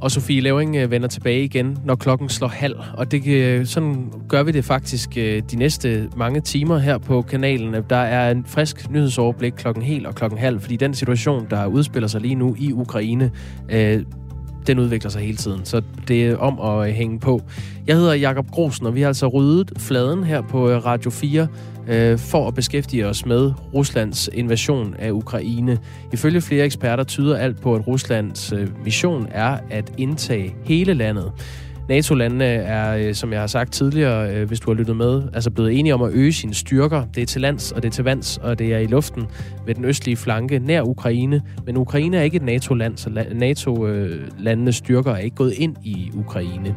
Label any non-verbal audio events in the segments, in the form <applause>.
Og Sofie Levering øh, vender tilbage igen, når klokken slår halv. Og det, øh, sådan gør vi det faktisk øh, de næste mange timer her på kanalen. Der er en frisk nyhedsoverblik klokken hel og klokken halv, fordi den situation, der udspiller sig lige nu i Ukraine, den udvikler sig hele tiden. Så det er om at hænge på. Jeg hedder Jakob Grosen, og vi har altså ryddet fladen her på Radio 4 øh, for at beskæftige os med Ruslands invasion af Ukraine. Ifølge flere eksperter tyder alt på, at Ruslands øh, mission er at indtage hele landet. NATO-landene er, øh, som jeg har sagt tidligere, øh, hvis du har lyttet med, altså blevet enige om at øge sine styrker. Det er til lands, og det er til vands, og det er i luften ved den østlige flanke nær Ukraine. Men Ukraine er ikke et NATO-land, så NATO-landenes styrker er ikke gået ind i Ukraine.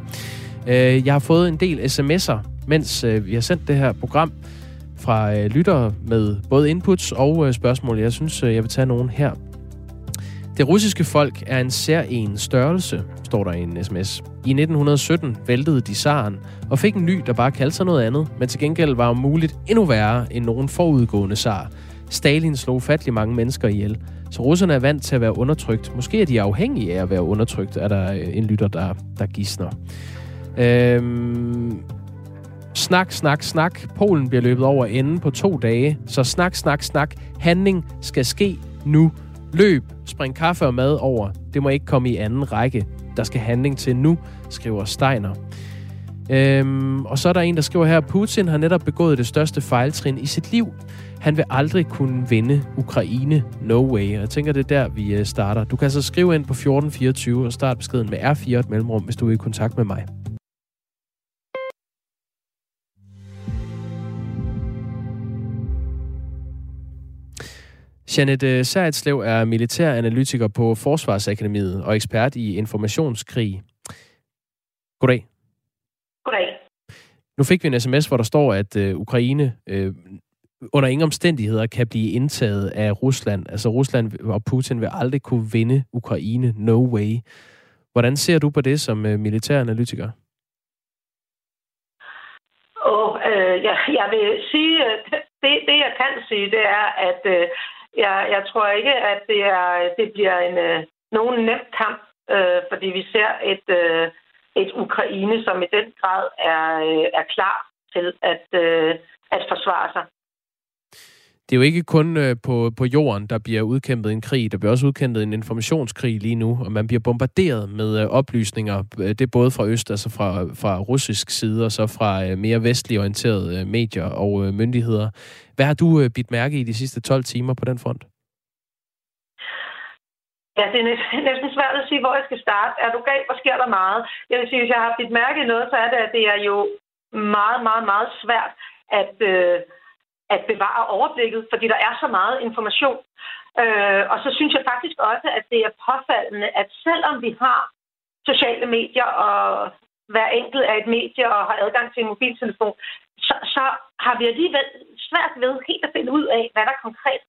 Øh, jeg har fået en del sms'er, mens vi har sendt det her program, fra øh, lyttere med både inputs og øh, spørgsmål. Jeg synes, øh, jeg vil tage nogen her. Det russiske folk er en særlig størrelse, står der i en sms. I 1917 væltede de zaren og fik en ny, der bare kaldte sig noget andet, men til gengæld var om muligt endnu værre end nogen forudgående zar. Stalin slog fattelig mange mennesker ihjel, så russerne er vant til at være undertrykt. Måske er de afhængige af at være undertrykt, er der øh, en lytter, der, der gisner. Øhm, Snak, snak, snak. Polen bliver løbet over enden på to dage. Så snak, snak, snak. Handling skal ske nu. Løb. Spring kaffe og mad over. Det må ikke komme i anden række. Der skal handling til nu, skriver Steiner. Øhm, og så er der en, der skriver her, Putin har netop begået det største fejltrin i sit liv. Han vil aldrig kunne vinde Ukraine. No way. Og jeg tænker, det er der, vi øh, starter. Du kan så skrive ind på 1424 og start beskeden med R4 et mellemrum, hvis du er i kontakt med mig. Janet øh, Særetslev er militæranalytiker på Forsvarsakademiet og ekspert i informationskrig. Goddag. Goddag. Nu fik vi en sms, hvor der står, at øh, Ukraine øh, under ingen omstændigheder kan blive indtaget af Rusland. Altså Rusland og Putin vil aldrig kunne vinde Ukraine. No way. Hvordan ser du på det som øh, militæranalytiker? Oh, øh, ja, jeg vil sige, det, det jeg kan sige, det er, at øh, jeg, jeg tror ikke, at det, er, det bliver en, øh, nogen nem kamp, øh, fordi vi ser et, øh, et Ukraine, som i den grad er, øh, er klar til at, øh, at forsvare sig. Det er jo ikke kun øh, på, på jorden, der bliver udkæmpet en krig. Der bliver også udkæmpet en informationskrig lige nu, og man bliver bombarderet med øh, oplysninger. Øh, det er både fra øst, altså fra, fra russisk side, og så fra øh, mere vestlig orienterede øh, medier og øh, myndigheder. Hvad har du bidt mærke i de sidste 12 timer på den front? Ja, <laughs> det er næsten svært at sige, hvor jeg skal starte. Er du galt? Hvor sker der meget? Jeg vil sige, hvis jeg har bidt mærke i noget, så er det, at det er jo meget, meget, meget svært at... Øh, at bevare overblikket, fordi der er så meget information. Øh, og så synes jeg faktisk også, at det er påfaldende, at selvom vi har sociale medier, og hver enkelt er et medie og har adgang til en mobiltelefon, så, så har vi alligevel svært ved helt at finde ud af, hvad der konkret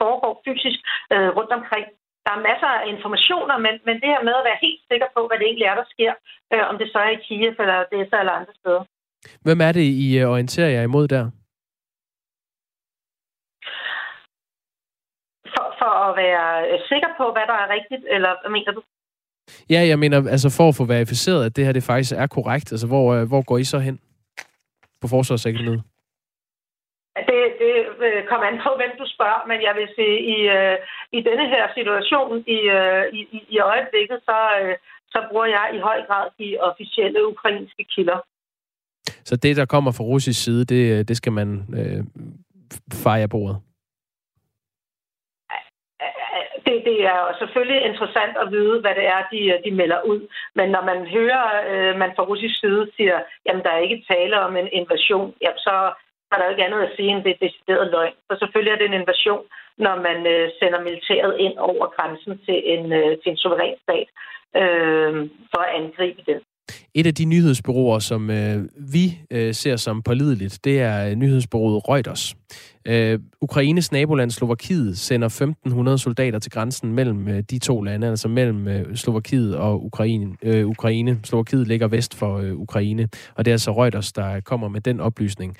foregår fysisk øh, rundt omkring. Der er masser af informationer, men, men det her med at være helt sikker på, hvad det egentlig er, der sker, øh, om det så er i Kiev eller det er så eller andre steder. Hvem er det, I øh, orienterer jer imod der? For at være øh, sikker på, hvad der er rigtigt, eller hvad mener du? Ja, jeg mener, altså for at få verificeret, at det her det faktisk er korrekt, altså hvor, øh, hvor går I så hen på Forsvarsakademiet? Det, det øh, kommer an på, hvem du spørger, men jeg vil sige, i, i denne her situation i, i, i øjeblikket, så, så bruger jeg i høj grad de officielle ukrainske kilder. Så det, der kommer fra russisk side, det, det skal man øh, fejre bordet? Det, det er selvfølgelig interessant at vide, hvad det er, de, de melder ud. Men når man hører, øh, man fra russisk side siger, jamen der er ikke tale om en invasion, jamen, så er der jo ikke andet at sige end det er decideret løgn. Så selvfølgelig er det en invasion, når man øh, sender militæret ind over grænsen til en, øh, til en suveræn stat øh, for at angribe den. Et af de nyhedsbureauer, som øh, vi øh, ser som pålideligt, det er øh, nyhedsbureauet Reuters. Øh, Ukraines naboland Slovakiet sender 1.500 soldater til grænsen mellem øh, de to lande, altså mellem øh, Slovakiet og Ukraine. Øh, Ukraine. Slovakiet ligger vest for øh, Ukraine, og det er altså Reuters, der kommer med den oplysning.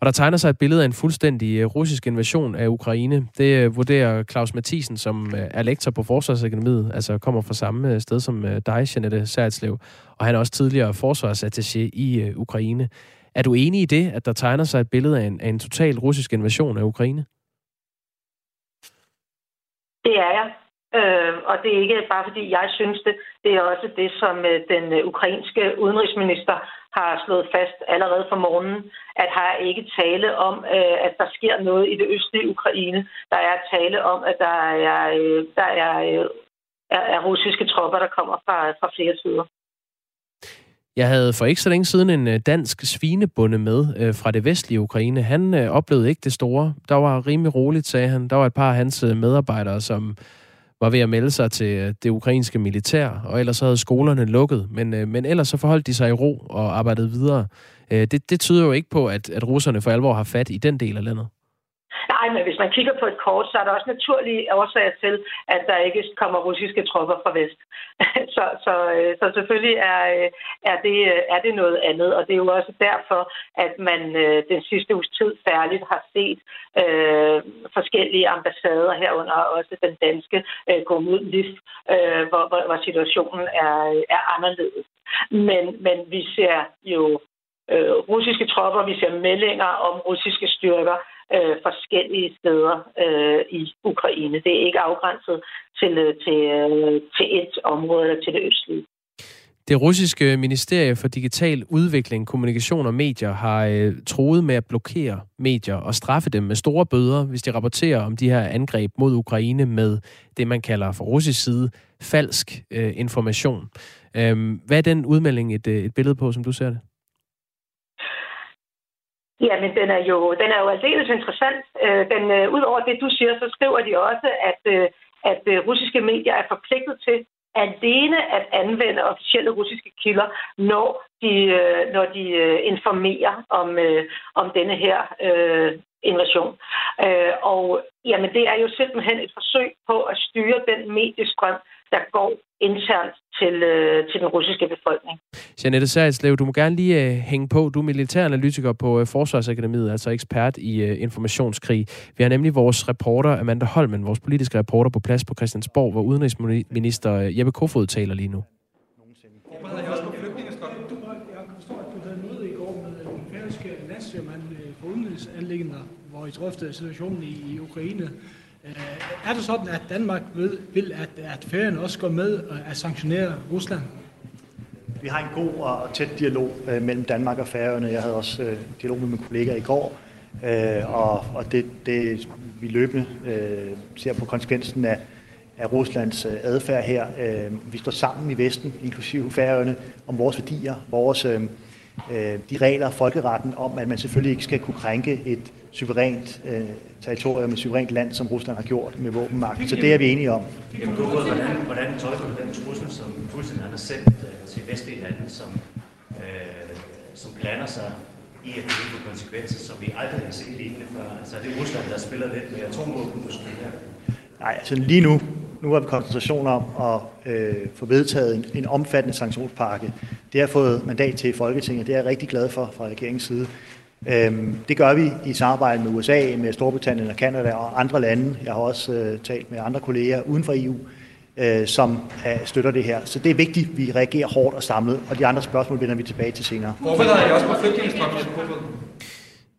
Og der tegner sig et billede af en fuldstændig øh, russisk invasion af Ukraine. Det øh, vurderer Claus Mathisen, som øh, er lektor på Forsvarsakademiet, altså kommer fra samme sted som dig, Jeanette Særtslev, og han er også tidligere forsvarsattaché i Ukraine. Er du enig i det, at der tegner sig et billede af en, af en total russisk invasion af Ukraine? Det er jeg. Øh, og det er ikke bare fordi jeg synes det, det er også det, som øh, den øh, ukrainske udenrigsminister har slået fast allerede fra morgenen, at har ikke tale om, øh, at der sker noget i det østlige Ukraine. Der er tale om, at der er, øh, der er, øh, er, er russiske tropper, der kommer fra, fra flere sider. Jeg havde for ikke så længe siden en øh, dansk svinebonde med øh, fra det vestlige Ukraine. Han øh, oplevede ikke det store. Der var rimelig roligt, sagde han. Der var et par af hans øh, medarbejdere, som var ved at melde sig til øh, det ukrainske militær, og ellers så havde skolerne lukket. Men, øh, men ellers så forholdt de sig i ro og arbejdede videre. Øh, det, det tyder jo ikke på, at, at russerne for alvor har fat i den del af landet. Nej, men hvis man kigger på et kort, så er der også naturlige årsager til, at der ikke kommer russiske tropper fra vest. <laughs> så, så, øh, så selvfølgelig er, øh, er, det, øh, er det noget andet, og det er jo også derfor, at man den sidste uges tid særligt har set øh, forskellige ambassader herunder også den danske øh, gå ud LIF, øh, hvor, hvor, hvor situationen er, er anderledes. Men, men vi ser jo øh, russiske tropper, vi ser meldinger om russiske styrker, øh, forskellige steder øh, i Ukraine. Det er ikke afgrænset til, øh, til, øh, til et område eller til det østlige. Det russiske ministerie for digital udvikling, kommunikation og medier har øh, troet med at blokere medier og straffe dem med store bøder, hvis de rapporterer om de her angreb mod Ukraine med det, man kalder fra russisk side falsk øh, information. Øh, hvad er den udmelding et, øh, et billede på, som du ser det? Ja, men den er jo, den er jo aldeles interessant. Øh, den, øh, Udover det, du siger, så skriver de også, at, øh, at øh, russiske medier er forpligtet til alene at anvende officielle russiske kilder, når de, øh, når de øh, informerer om, om denne her øh, invasion. Øh, og jamen, det er jo simpelthen et forsøg på at styre den mediestrøm, der går internt til, øh, til den russiske befolkning. Janette Særetslev, du må gerne lige øh, hænge på. Du er militæranalytiker på øh, Forsvarsakademiet, altså ekspert i øh, informationskrig. Vi har nemlig vores reporter, Amanda Holmen, vores politiske reporter på plads på Christiansborg, hvor udenrigsminister øh, Jeppe Kofod taler lige nu. hvor I drøftede situationen i, i Ukraine. Øh, er det sådan, at Danmark vil, vil at, at Færøerne også går med at sanktionere Rusland? Vi har en god og tæt dialog øh, mellem Danmark og Færøerne. Jeg havde også øh, dialog med mine kollegaer i går, øh, og, og det, det vi løbende øh, ser på konsekvensen af, af Ruslands øh, adfærd her. Øh, vi står sammen i Vesten, inklusive Færøerne, om vores værdier, vores øh, øh, de regler, folkeretten om, at man selvfølgelig ikke skal kunne krænke et suverænt øh, territorium, et suverænt land, som Rusland har gjort med våbenmagt. Så det er vi enige om. Jamen, hvordan, hvordan tolker du den trussel, som fuldstændig har sendt øh, til vestlige lande, som, øh, som blander sig i at det få konsekvenser, som vi aldrig har set lignende før? Altså er det Rusland, der spiller lidt med atomvåben måske her? Nej, altså lige nu, nu har vi koncentration om at øh, få vedtaget en, en omfattende sanktionspakke. Det har fået mandat til i Folketinget, det er jeg rigtig glad for fra regeringens side. Øhm, det gør vi i samarbejde med USA, med Storbritannien og Kanada og andre lande. Jeg har også øh, talt med andre kolleger uden for EU, øh, som øh, støtter det her. Så det er vigtigt, at vi reagerer hårdt og samlet, og de andre spørgsmål vender vi tilbage til senere. Forbereder I også på flygtningestrømmen?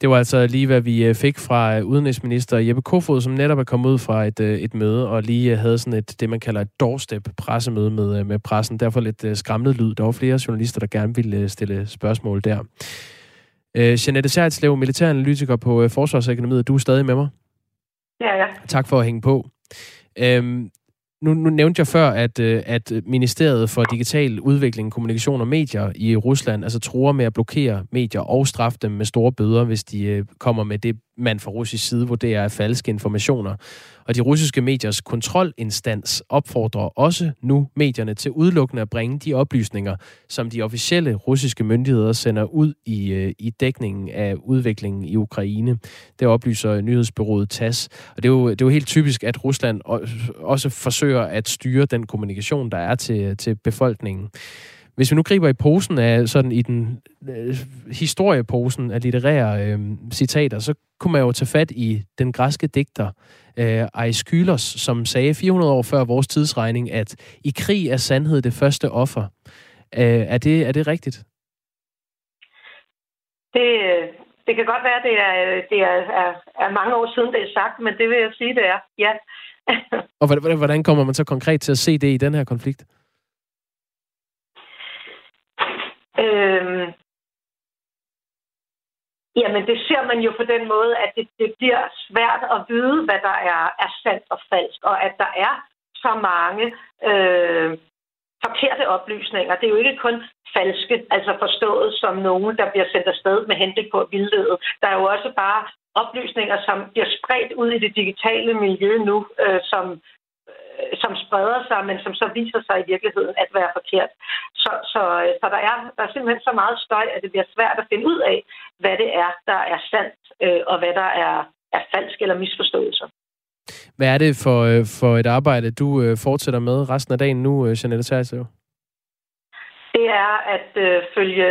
Det var altså lige, hvad vi øh, fik fra øh, udenrigsminister Jeppe Kofod, som netop er kommet ud fra et, øh, et møde, og lige havde sådan et, det man kalder et doorstep pressemøde med, med pressen. Derfor lidt skræmmet lyd. Der var flere journalister, der gerne ville stille spørgsmål der. Øh, Jeanette Særtslev, militæranalytiker på Forsvarsakademiet. Du er stadig med mig? Ja, ja. Tak for at hænge på. Øhm, nu, nu nævnte jeg før, at, øh, at Ministeriet for Digital Udvikling, Kommunikation og Medier i Rusland altså tror med at blokere medier og straffe dem med store bøder, hvis de øh, kommer med det, man fra russisk side vurderer er falske informationer. Og de russiske mediers kontrolinstans opfordrer også nu medierne til udelukkende at bringe de oplysninger, som de officielle russiske myndigheder sender ud i, øh, i dækningen af udviklingen i Ukraine. Det oplyser nyhedsbyrået TASS. Og det er, jo, det er jo helt typisk, at Rusland også forsøger at styre den kommunikation, der er til, til befolkningen. Hvis vi nu griber i posen af sådan i den øh, historieposen af litterære øh, citater, så kunne man jo tage fat i den græske digter øh, Aeschylus, som sagde 400 år før vores tidsregning, at i krig er sandhed det første offer. Øh, er, det, er det rigtigt? Det, det kan godt være, det, er, det er, er, er mange år siden, det er sagt, men det vil jeg sige, det er. Ja. <laughs> Og hvordan kommer man så konkret til at se det i den her konflikt? Øhm, jamen, det ser man jo på den måde, at det, det bliver svært at vide, hvad der er, er sandt og falsk, og at der er så mange øh, forkerte oplysninger. Det er jo ikke kun falske, altså forstået som nogen, der bliver sendt afsted med henblik på at vildlede. Der er jo også bare oplysninger, som bliver spredt ud i det digitale miljø nu, øh, som, som spreder sig, men som så viser sig i virkeligheden at være forkert. Så, så, øh, så der, er, der er simpelthen så meget støj, at det bliver svært at finde ud af, hvad det er, der er sandt, øh, og hvad der er, er falsk eller misforståelser. Hvad er det for, øh, for et arbejde, du øh, fortsætter med resten af dagen nu, øh, Janette Terslev? Det er at øh, følge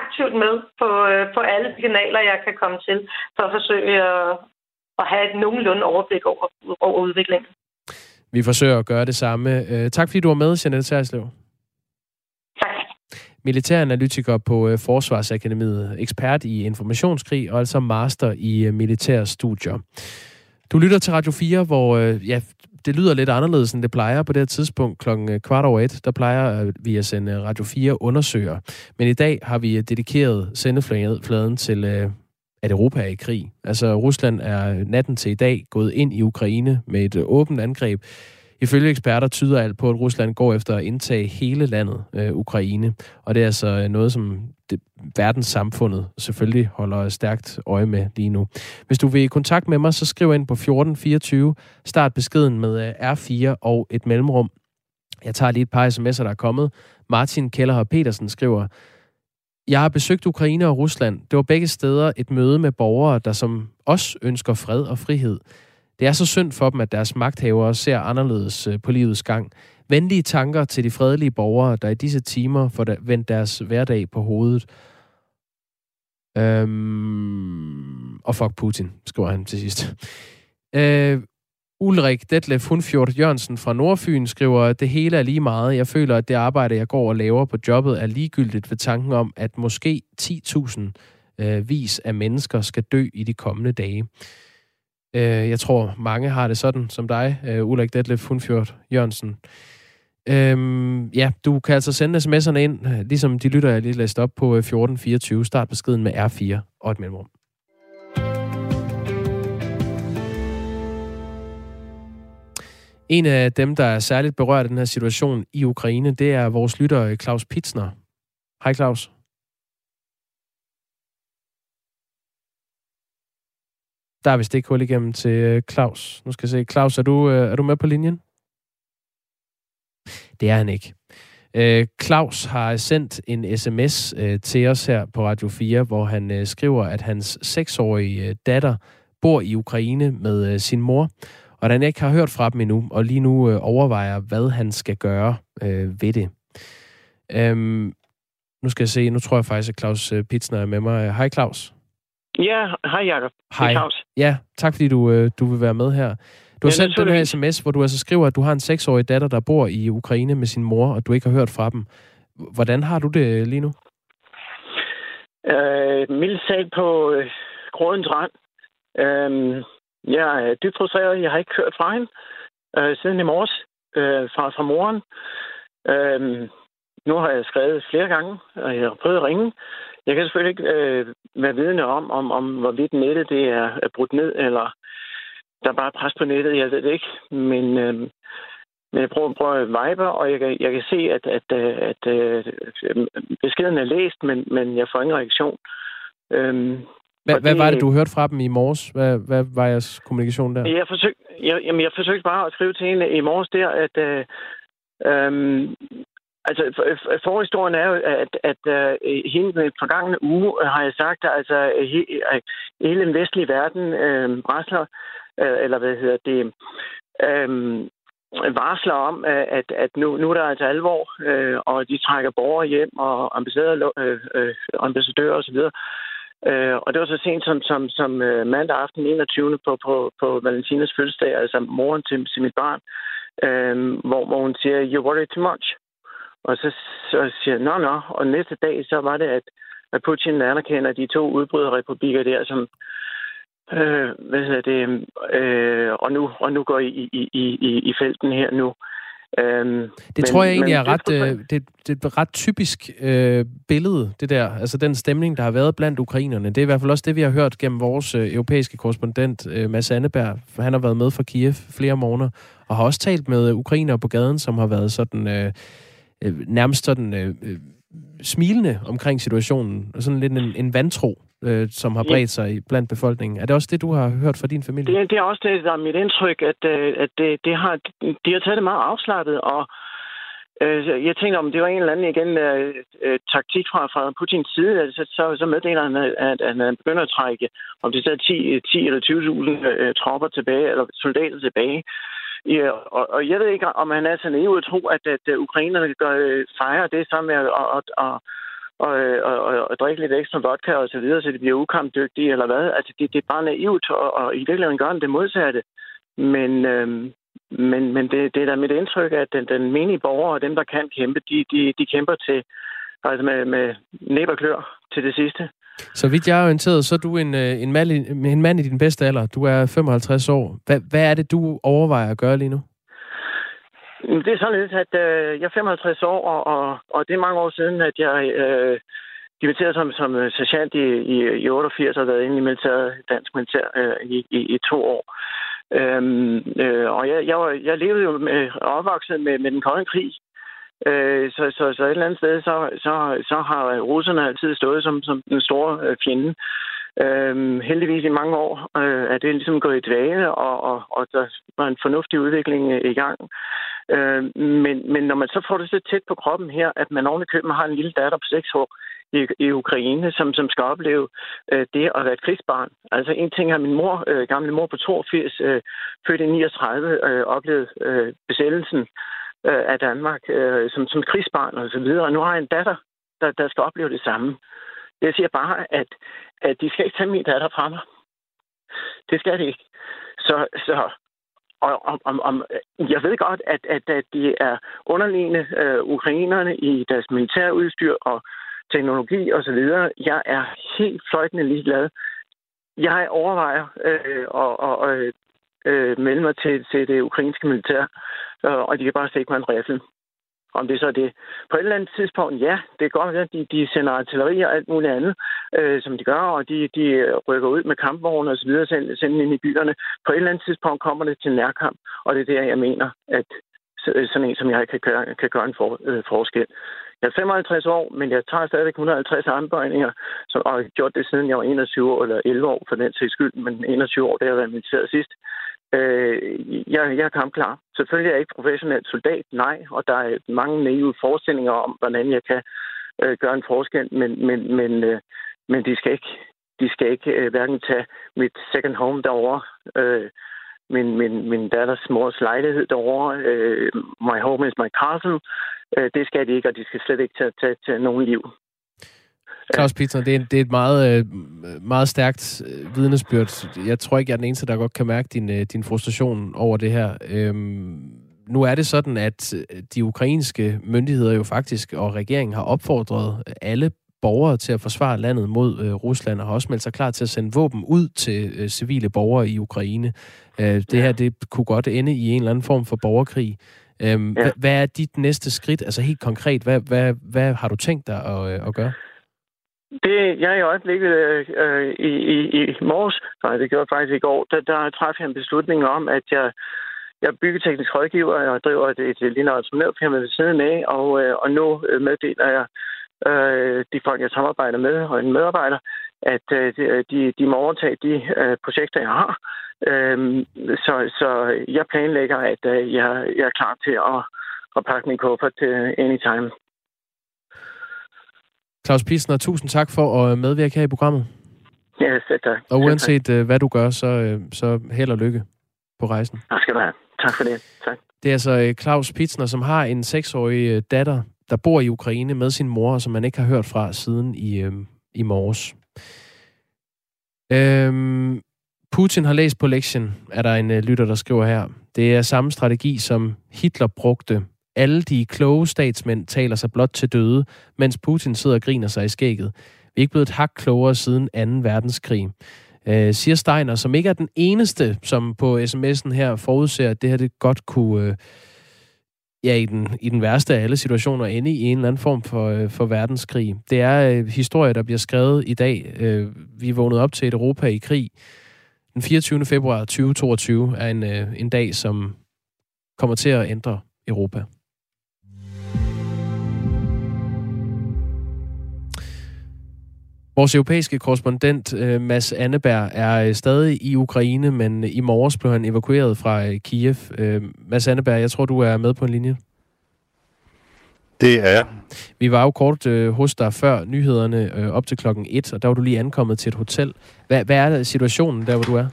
aktivt med på, øh, på alle de kanaler, jeg kan komme til, for at forsøge at, at have et nogenlunde overblik over, over udviklingen. Vi forsøger at gøre det samme. Øh, tak fordi du var med, Janette Terslev. Tak. Militæranalytiker på øh, Forsvarsakademiet, ekspert i informationskrig og altså master i øh, militære studier. Du lytter til Radio 4, hvor øh, ja, det lyder lidt anderledes, end det plejer på det her tidspunkt klokken kvart over et. Der plejer vi at sende Radio 4 undersøger. Men i dag har vi dedikeret sendefladen til, at Europa er i krig. Altså Rusland er natten til i dag gået ind i Ukraine med et øh, åbent angreb. Ifølge eksperter tyder alt på, at Rusland går efter at indtage hele landet, øh, Ukraine. Og det er altså øh, noget, som det, verdenssamfundet selvfølgelig holder stærkt øje med lige nu. Hvis du vil i kontakt med mig, så skriv ind på 1424. Start beskeden med øh, R4 og et mellemrum. Jeg tager lige et par sms'er, der er kommet. Martin Keller Petersen skriver, jeg har besøgt Ukraine og Rusland. Det var begge steder et møde med borgere, der som os ønsker fred og frihed. Det er så synd for dem, at deres magthavere ser anderledes øh, på livets gang. Venlige tanker til de fredelige borgere, der i disse timer får vendt deres hverdag på hovedet. Øhm, og fuck Putin, skriver han til sidst. Øh, Ulrik Detlef Hundfjord Jørgensen fra Nordfyn skriver, at det hele er lige meget. Jeg føler, at det arbejde, jeg går og laver på jobbet, er ligegyldigt ved tanken om, at måske 10.000 øh, vis af mennesker skal dø i de kommende dage. Øh, jeg tror, mange har det sådan som dig, øh, Ulrik Detlef Hundfjord Jørgensen. Øhm, ja, du kan altså sende sms'erne ind, øh, ligesom de lytter, jeg lige læste op på øh, 1424. Start beskeden med R4 og et mellemrum. En af dem, der er særligt berørt af den her situation i Ukraine, det er vores lytter øh, Claus Pitsner. Hej Claus. Der er vist ikke hul igennem til øh, Claus. Nu skal jeg se. Claus, er du, øh, er du med på linjen? Det er han ikke. Claus har sendt en sms til os her på Radio 4, hvor han skriver, at hans seksårige datter bor i Ukraine med sin mor, og han ikke har hørt fra dem endnu, og lige nu overvejer, hvad han skal gøre ved det. Øhm, nu skal jeg se, nu tror jeg faktisk, at Claus Pitsner er med mig. Hej Claus. Ja, hej Jacob. Hej. Ja, tak fordi du, øh, du vil være med her. Du har ja, sendt den her sms, hvor du altså skriver, at du har en seksårig datter, der bor i Ukraine med sin mor, og du ikke har hørt fra dem. Hvordan har du det lige nu? Øh, mildt sagt på øh, grådens rand. Øh, Øh, jeg er dybt frustreret. Jeg har ikke hørt fra hende øh, siden i morges øh, fra, fra moren. Øh, nu har jeg skrevet flere gange, og jeg har prøvet at ringe. Jeg kan selvfølgelig ikke øh, være vidne om, om, om hvorvidt nettet det er, er brudt ned, eller der er bare pres på nettet. Jeg ved det ikke. Men, øh, men jeg prøver, prøver at vibe, og jeg kan, jeg kan se, at, at, at, at øh, beskeden er læst, men, men jeg får ingen reaktion. Øhm, hvad, det, hvad var det, du hørte fra dem i morges? Hvad, hvad var jeres kommunikation der? Jeg forsøgte, jeg, jamen, jeg forsøgte bare at skrive til hende i morges der, at øh, øh, Altså, forhistorien er jo, at, at, at uh, hele den forgangne uge har jeg sagt, at altså, he, hele den vestlige verden uh, rasler, uh, eller hvad hedder det, um, varsler om, at, at nu, nu er der altså alvor, øh, og de trækker borgere hjem og ambassadører, øh, øh, ambassadører osv. Øh, og det var så sent som, som, som øh, mandag aften 21. på, på, på Valentinas fødselsdag, altså moren til, til mit barn, øh, hvor, hvor hun siger, you worry too much. Og så, så siger jeg, nå, nå. Og næste dag, så var det, at, at Putin anerkender de to udbryderrepublikker der, som, øh, hvad hedder det, øh, og, nu, og nu går i, i, i, i, i felten her nu. Øhm, det men, tror jeg egentlig er ret, det, øh, det, det er et ret typisk øh, billede, det der. Altså den stemning, der har været blandt ukrainerne. Det er i hvert fald også det, vi har hørt gennem vores øh, europæiske korrespondent, øh, Mads Anneberg. For han har været med fra Kiev flere måneder, og har også talt med ukrainere på gaden, som har været sådan øh, øh, nærmest sådan øh, øh smilende omkring situationen. Og sådan lidt en, en vantro øh, som har bredt sig blandt befolkningen. Er det også det, du har hørt fra din familie? Det, det er også det, der er mit indtryk, at, øh, at det, det har, de har taget det meget afslappet, og øh, jeg tænker, om det var en eller anden igen øh, øh, taktik fra, fra Putins side, altså, så, så meddeler han, at, at han begynder at trække, om det er 10, 10 eller 20.000 øh, tropper tilbage, eller soldater tilbage. Ja, og, og jeg ved ikke, om han er så naiv at tro, at, at, at ukrainerne gør, øh, fejrer det sammen med at, at, at, og, øh, og, og, og drikke lidt ekstra vodka og så videre, så de bliver ukampdygtige eller hvad. Altså, det, det er bare naivt, og, og i virkeligheden gør det modsatte. Men, øhm, men, men det, det er da mit indtryk, at den, den menige borger og dem, der kan kæmpe, de, de, de kæmper til, altså med, med næb og klør til det sidste. Så vidt jeg er orienteret, så er du en, øh, en, mand, en mand i din bedste alder. Du er 55 år. Hvad, hvad er det, du overvejer at gøre lige nu? Det er således, at øh, jeg er 55 år, og, og, og det er mange år siden, at jeg øh, dimitterede som, som øh, sergeant i, i, i 88 og har været inde i militæret, dansk militær øh, i, i, i to år. Øhm, øh, og jeg, jeg, jeg levede jo med, opvokset med, med den kolde krig, øh, så, så, så et eller andet sted, så, så, så har russerne altid stået som, som den store øh, fjende. Øhm, heldigvis i mange år øh, er det ligesom gået i dvale, og, og, og der var en fornuftig udvikling øh, i gang. Øh, men, men når man så får det så tæt på kroppen her, at man oven i køben har en lille datter på 6 år i, i Ukraine, som, som skal opleve øh, det at være et krigsbarn. Altså en ting har min mor, øh, gamle mor på 82, øh, født i 39, øh, oplevet øh, besættelsen øh, af Danmark øh, som, som krigsbarn og så videre. Og nu har jeg en datter, der, der skal opleve det samme. Jeg siger bare, at, at de skal ikke tage min datter fra mig. Det skal de ikke. Så, så og om, om, om, øh, jeg ved godt, at, at, at de er underliggende øh, ukrainerne i deres militærudstyr og teknologi osv. Jeg er helt fløjtende ligeglad. Jeg overvejer øh, at, og øh, melde mig til, til det ukrainske militær, øh, og de kan bare stikke mig en rifle om det så er det. På et eller andet tidspunkt, ja, det er godt, at de, de sender artilleri og alt muligt andet, øh, som de gør, og de, de rykker ud med kampvogne og så videre, sender, sender ind i byerne. På et eller andet tidspunkt kommer det til nærkamp, og det er der, jeg mener, at sådan en som jeg kan gøre, kan gøre en for, øh, forskel. Jeg er 55 år, men jeg tager stadigvæk 150 armbøjninger, som, og har gjort det siden jeg var 21 år, eller 11 år for den sags skyld, men 21 år, det har jeg været sidst. Øh, jeg, jeg er kampklar. Selvfølgelig er jeg ikke professionel soldat, nej, og der er mange naive forestillinger om, hvordan jeg kan øh, gøre en forskel, men, men, men, øh, men de skal ikke, de skal ikke øh, hverken tage mit second home derovre, øh, min, min, min datters mors lejlighed derovre, øh, my home is my castle, øh, det skal de ikke, og de skal slet ikke tage, tage, tage nogen liv. Claus Peter, det er, det er et meget, øh, meget stærkt øh, vidnesbyrd. Jeg tror ikke, jeg er den eneste, der godt kan mærke din, øh, din frustration over det her. Øhm, nu er det sådan, at de ukrainske myndigheder jo faktisk, og regeringen har opfordret alle borgere til at forsvare landet mod øh, Rusland, og har også meldt sig klar til at sende våben ud til øh, civile borgere i Ukraine. Øh, det ja. her, det kunne godt ende i en eller anden form for borgerkrig. Øhm, ja. Hvad er dit næste skridt, altså helt konkret? Hvad, hvad, hvad har du tænkt dig at, at gøre? Det, jeg i øjeblikket øh, øh, i, i, i morges, nej, det gjorde jeg faktisk i går, der, der træffede jeg en beslutning om, at jeg, jeg er byggeteknisk rådgiver og driver et, et, et lille entreprenørfirma ved siden af, og, øh, og nu øh, meddeler jeg øh, de folk, jeg samarbejder med, og en medarbejder, at øh, de, de må overtage de øh, projekter, jeg har. Øh, så, så jeg planlægger, at øh, jeg, jeg er klar til at, at pakke min kuffert til anytime. Claus Pissner, tusind tak for at medvirke her i programmet. Ja, selv tak. Og uanset uh, hvad du gør, så, uh, så held og lykke på rejsen. Tak skal du have. Tak for det. Tak. Det er altså øh, Claus Pitsner, som har en seksårig øh, datter, der bor i Ukraine med sin mor, som man ikke har hørt fra siden i, øh, i morges. Øhm, Putin har læst på lektien, er der en øh, lytter, der skriver her. Det er samme strategi, som Hitler brugte. Alle de kloge statsmænd taler sig blot til døde, mens Putin sidder og griner sig i skægget. Vi er ikke blevet et hak klogere siden 2. verdenskrig. Øh, siger Steiner, som ikke er den eneste, som på sms'en her forudser, at det her det godt kunne... Øh, ja, i den, i den værste af alle situationer ende i en eller anden form for, øh, for verdenskrig. Det er øh, historie, der bliver skrevet i dag. Øh, vi er vågnet op til et Europa i krig. Den 24. februar 2022 er en, øh, en dag, som kommer til at ændre Europa. Vores europæiske korrespondent øh, Mads Anneberg er øh, stadig i Ukraine, men i morges blev han evakueret fra øh, Kiev. Mads Anneberg, jeg tror, du er med på en linje. Det er jeg. Vi var jo kort øh, hos dig før nyhederne øh, op til klokken 1, og der var du lige ankommet til et hotel. Hvad, hvad er situationen der, hvor du er?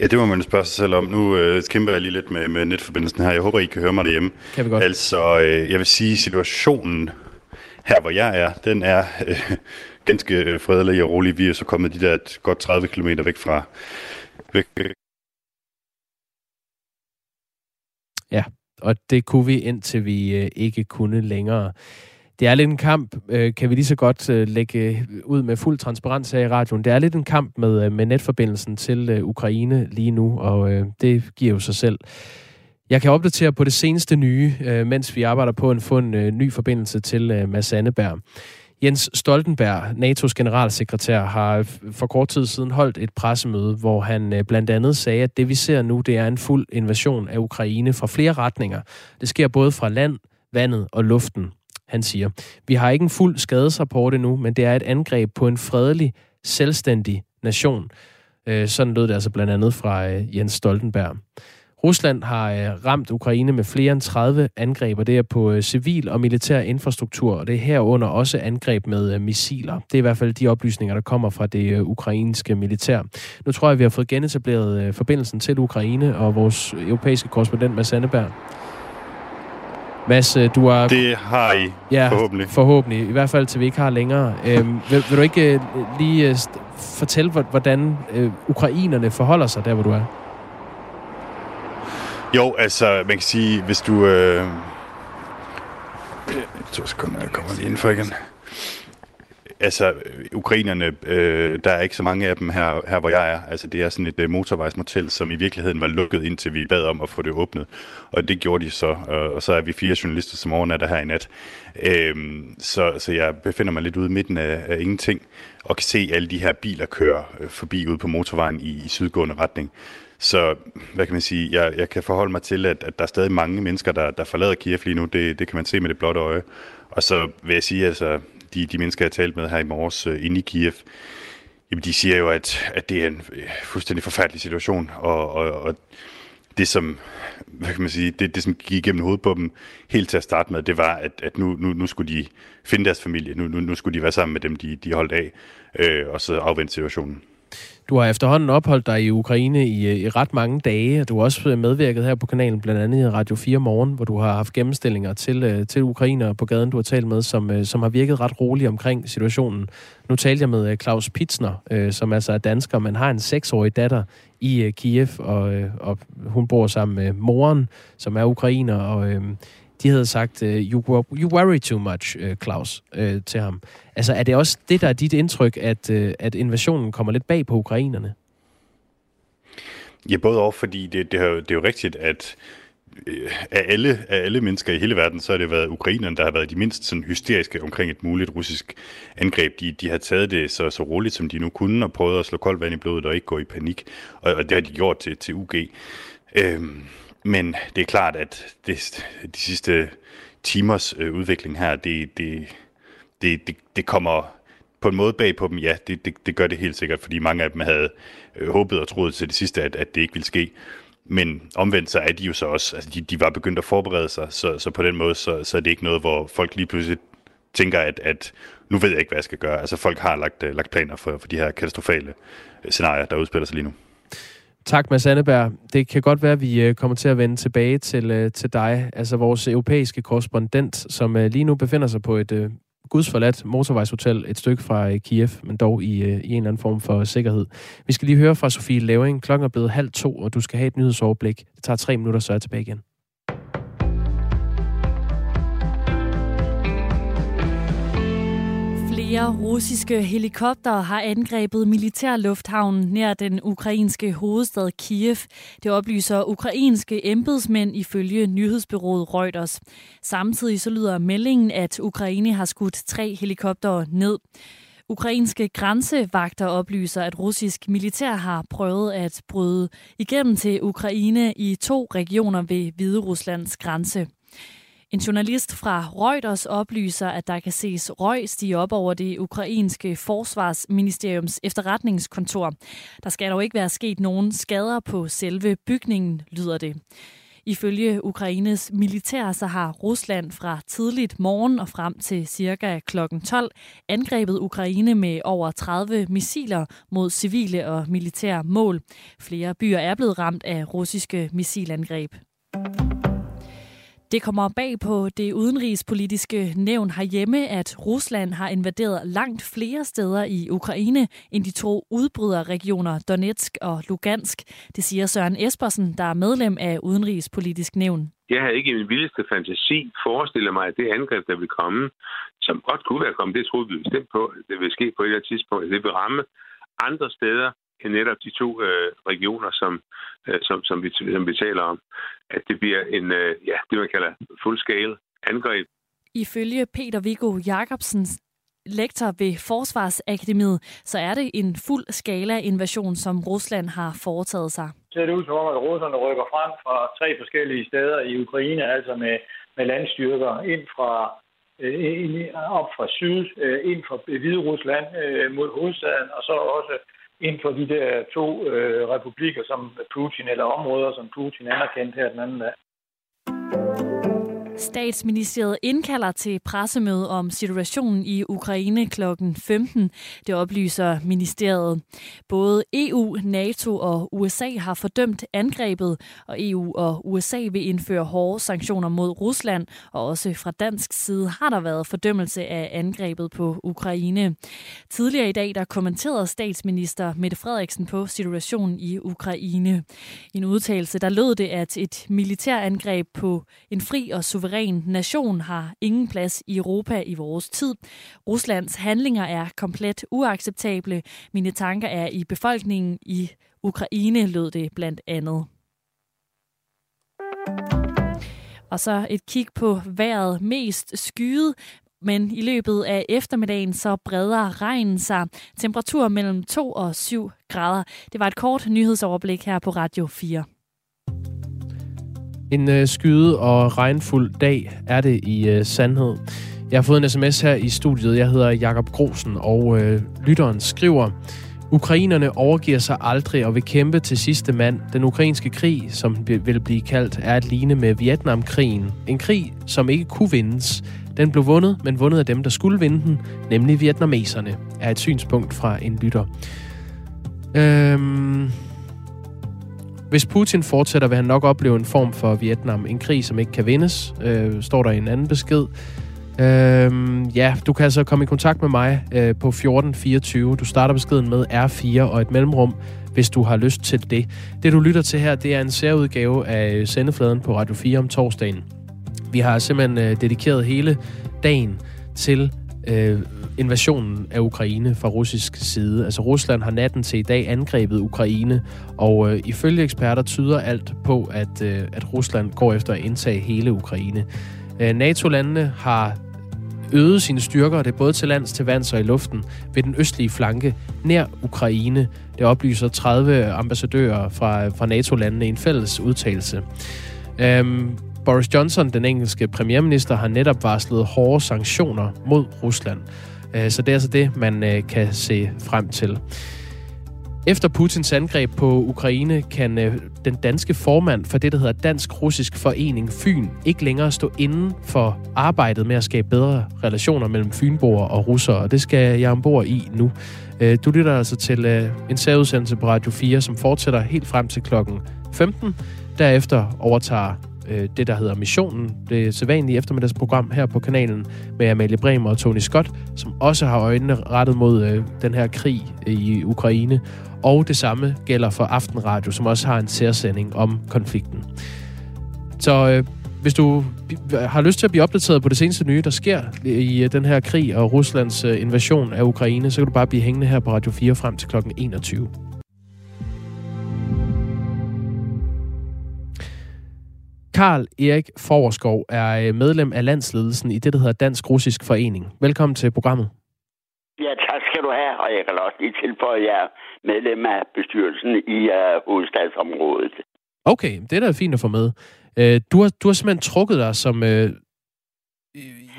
Ja, det må man spørge sig selv om. Nu øh, kæmper jeg lige lidt med, med netforbindelsen her. Jeg håber, I kan høre mig derhjemme. Kan vi godt. Altså, øh, jeg vil sige, situationen her, hvor jeg er, den er øh, <laughs> ganske øh, fredelig og rolig. Vi er så kommet de der godt 30 km væk fra... Væk. Ja, og det kunne vi, indtil vi øh, ikke kunne længere. Det er lidt en kamp, øh, kan vi lige så godt øh, lægge øh, ud med fuld transparens her i radioen. Det er lidt en kamp med, øh, med netforbindelsen til øh, Ukraine lige nu, og øh, det giver jo sig selv. Jeg kan opdatere på det seneste nye, øh, mens vi arbejder på at få en øh, ny forbindelse til øh, Mads Anneberg. Jens Stoltenberg, NATO's generalsekretær, har for kort tid siden holdt et pressemøde, hvor han øh, blandt andet sagde, at det vi ser nu, det er en fuld invasion af Ukraine fra flere retninger. Det sker både fra land, vandet og luften. Han siger, vi har ikke en fuld skadesrapport endnu, men det er et angreb på en fredelig, selvstændig nation. Øh, sådan lød det altså blandt andet fra øh, Jens Stoltenberg. Rusland har øh, ramt Ukraine med flere end 30 angreb, og det er på øh, civil og militær infrastruktur, og det er herunder også angreb med øh, missiler. Det er i hvert fald de oplysninger, der kommer fra det ukrainske militær. Nu tror jeg, vi har fået genetableret forbindelsen til Ukraine og vores europæiske korrespondent Mads Sandeberg. Mads, du har... Det har I, ja, forhåbentlig. forhåbentlig. I hvert fald til vi ikke har længere. Øhm, vil, vil du ikke lige fortælle, hvordan øh, ukrainerne forholder sig der, hvor du er? Jo, altså, man kan sige, hvis du... Øh... To sekunder, jeg kommer lige indenfor igen. Altså, ukrainerne, øh, der er ikke så mange af dem her, her, hvor jeg er. Altså, det er sådan et øh, motorvejsmotel, som i virkeligheden var lukket, indtil vi bad om at få det åbnet. Og det gjorde de så, øh, og så er vi fire journalister, som overnatter her i nat. Øh, så, så jeg befinder mig lidt ude i midten af, af ingenting, og kan se alle de her biler køre øh, forbi ude på motorvejen i, i sydgående retning. Så hvad kan man sige, jeg, jeg kan forholde mig til, at, at der er stadig mange mennesker, der, der forlader Kiev lige nu. Det, det kan man se med det blotte øje. Og så vil jeg sige, altså de, de mennesker, jeg har talt med her i morges uh, inde i Kiev, jamen de siger jo, at, at det er en øh, fuldstændig forfærdelig situation, og, og, og det som, hvad kan man sige, det, det som gik igennem hovedet på dem helt til at starte med, det var, at, at nu, nu, nu skulle de finde deres familie, nu, nu, nu skulle de være sammen med dem, de, de holdt af, øh, og så afvente situationen. Du har efterhånden opholdt dig i Ukraine i, øh, i ret mange dage. Du har også øh, medvirket her på kanalen, blandt andet i Radio 4 Morgen, hvor du har haft gennemstillinger til, øh, til ukrainer på gaden, du har talt med, som, som har virket ret roligt omkring situationen. Nu talte jeg med Claus Pitsner, som altså er dansker, men har en seksårig datter i Kiev, og, og hun bor sammen med moren, som er ukrainer, og øhm, de havde sagt, øh, you, you worry too much, øh, Claus, øh, til ham. Altså, er det også det, der er dit indtryk, at, at invasionen kommer lidt bag på ukrainerne? Ja, både og, fordi det, det, er, jo, det er jo rigtigt, at af alle, af alle mennesker i hele verden, så har det været ukrainerne, der har været de mindst sådan hysteriske omkring et muligt russisk angreb. De, de har taget det så, så roligt, som de nu kunne, og prøvet at slå koldt vand i blodet og ikke gå i panik. Og, og det har de gjort til, til UG. Øhm, men det er klart, at det, de sidste timers øh, udvikling her, det, det, det, det, det kommer på en måde bag på dem. Ja, det, det, det gør det helt sikkert, fordi mange af dem havde øh, håbet og troet til det sidste, at, at det ikke ville ske. Men omvendt så er de jo så også, altså de, de var begyndt at forberede sig, så, så på den måde, så, så er det ikke noget, hvor folk lige pludselig tænker, at, at nu ved jeg ikke, hvad jeg skal gøre. Altså folk har lagt, øh, lagt planer for, for de her katastrofale øh, scenarier, der udspiller sig lige nu. Tak, Mads Anneberg. Det kan godt være, at vi øh, kommer til at vende tilbage til, øh, til dig, altså vores europæiske korrespondent, som øh, lige nu befinder sig på et gudsforladt motorvejshotel et stykke fra Kiev, men dog i, i en eller anden form for sikkerhed. Vi skal lige høre fra Sofie Laving. Klokken er blevet halv to, og du skal have et nyhedsoverblik. Det tager tre minutter, så er jeg tilbage igen. Flere russiske helikoptere har angrebet militærlufthavnen nær den ukrainske hovedstad Kiev. Det oplyser ukrainske embedsmænd ifølge nyhedsbyrået Reuters. Samtidig så lyder meldingen, at Ukraine har skudt tre helikoptere ned. Ukrainske grænsevagter oplyser, at russisk militær har prøvet at bryde igennem til Ukraine i to regioner ved Hvide Ruslands grænse. En journalist fra Reuters oplyser, at der kan ses røg stige op over det ukrainske forsvarsministeriums efterretningskontor. Der skal dog ikke være sket nogen skader på selve bygningen, lyder det. Ifølge Ukraines militær så har Rusland fra tidligt morgen og frem til cirka kl. 12 angrebet Ukraine med over 30 missiler mod civile og militære mål. Flere byer er blevet ramt af russiske missilangreb. Det kommer bag på det udenrigspolitiske nævn herhjemme, at Rusland har invaderet langt flere steder i Ukraine end de to udbryderregioner Donetsk og Lugansk. Det siger Søren Espersen, der er medlem af udenrigspolitisk nævn. Jeg har ikke i min vildeste fantasi forestillet mig, at det angreb, der vil komme, som godt kunne være kommet, det troede vi bestemt på, det vil ske på et eller andet tidspunkt, det vil ramme andre steder netop de to øh, regioner, som, øh, som, som, vi, som vi taler om. At det bliver en, øh, ja, det man kalder full-scale angreb. Ifølge Peter Viggo Jacobsen, lektor ved Forsvarsakademiet, så er det en fuld skala invasion, som Rusland har foretaget sig. Det ser ud som om, at russerne rykker frem fra tre forskellige steder i Ukraine, altså med, med landstyrker ind fra øh, op fra syd, øh, ind fra Hvide Rusland øh, mod hovedstaden, og så også inden for de der to øh, republikker, som Putin, eller områder, som Putin anerkendte her den anden dag. Statsministeriet indkalder til pressemøde om situationen i Ukraine kl. 15. Det oplyser ministeriet. Både EU, NATO og USA har fordømt angrebet, og EU og USA vil indføre hårde sanktioner mod Rusland, og også fra dansk side har der været fordømmelse af angrebet på Ukraine. Tidligere i dag der kommenterede statsminister Mette Frederiksen på situationen i Ukraine. I en udtalelse der lød det, at et militærangreb på en fri og suveræn suveræn nation har ingen plads i Europa i vores tid. Ruslands handlinger er komplet uacceptable. Mine tanker er i befolkningen i Ukraine, lød det blandt andet. Og så et kig på vejret mest skyet, men i løbet af eftermiddagen så breder regnen sig. Temperatur mellem 2 og 7 grader. Det var et kort nyhedsoverblik her på Radio 4. En øh, skyde og regnfuld dag er det i øh, sandhed. Jeg har fået en sms her i studiet. Jeg hedder Jakob Grosen, og øh, lytteren skriver, Ukrainerne overgiver sig aldrig og vil kæmpe til sidste mand. Den ukrainske krig, som vil blive kaldt, er at ligne med Vietnamkrigen. En krig, som ikke kunne vindes. Den blev vundet, men vundet af dem, der skulle vinde den, nemlig vietnameserne, er et synspunkt fra en lytter. Øhm, hvis Putin fortsætter, vil han nok opleve en form for Vietnam. En krig, som ikke kan vindes, øh, står der i en anden besked. Øh, ja, du kan altså komme i kontakt med mig øh, på 1424. Du starter beskeden med R4 og et mellemrum, hvis du har lyst til det. Det, du lytter til her, det er en særudgave af sendefladen på Radio 4 om torsdagen. Vi har simpelthen øh, dedikeret hele dagen til øh, invasionen af Ukraine fra russisk side. Altså Rusland har natten til i dag angrebet Ukraine, og øh, ifølge eksperter tyder alt på, at, øh, at Rusland går efter at indtage hele Ukraine. Øh, NATO-landene har øget sine styrker, det er både til lands, til vands og i luften, ved den østlige flanke nær Ukraine. Det oplyser 30 ambassadører fra, fra NATO-landene i en fælles udtalelse. Øhm, Boris Johnson, den engelske premierminister, har netop varslet hårde sanktioner mod Rusland. Øh, så det er altså det, man øh, kan se frem til. Efter Putins angreb på Ukraine kan øh, den danske formand for det, der hedder Dansk-Russisk Forening Fyn, ikke længere stå inden for arbejdet med at skabe bedre relationer mellem fynboer og russere, og det skal jeg ombord i nu. Øh, du lytter altså til en særudsendelse på Radio 4, som fortsætter helt frem til klokken 15. Derefter overtager øh, det, der hedder Missionen, det sædvanlige eftermiddagsprogram her på kanalen med Amalie Bremer og Tony Scott, som også har øjnene rettet mod øh, den her krig i Ukraine. Og det samme gælder for Aftenradio, som også har en særsending om konflikten. Så øh, hvis du har lyst til at blive opdateret på det seneste nye, der sker i øh, den her krig og Ruslands øh, invasion af Ukraine, så kan du bare blive hængende her på Radio 4 frem til kl. 21. Karl Erik Forskov er øh, medlem af landsledelsen i det, der hedder Dansk Russisk Forening. Velkommen til programmet. Ja, tak skal du have, og jeg kan også lige tilføje, at jeg er medlem af bestyrelsen i uh, hovedstadsområdet. Okay, det er da fint at få med. Uh, du, har, du har simpelthen trukket dig som... Uh,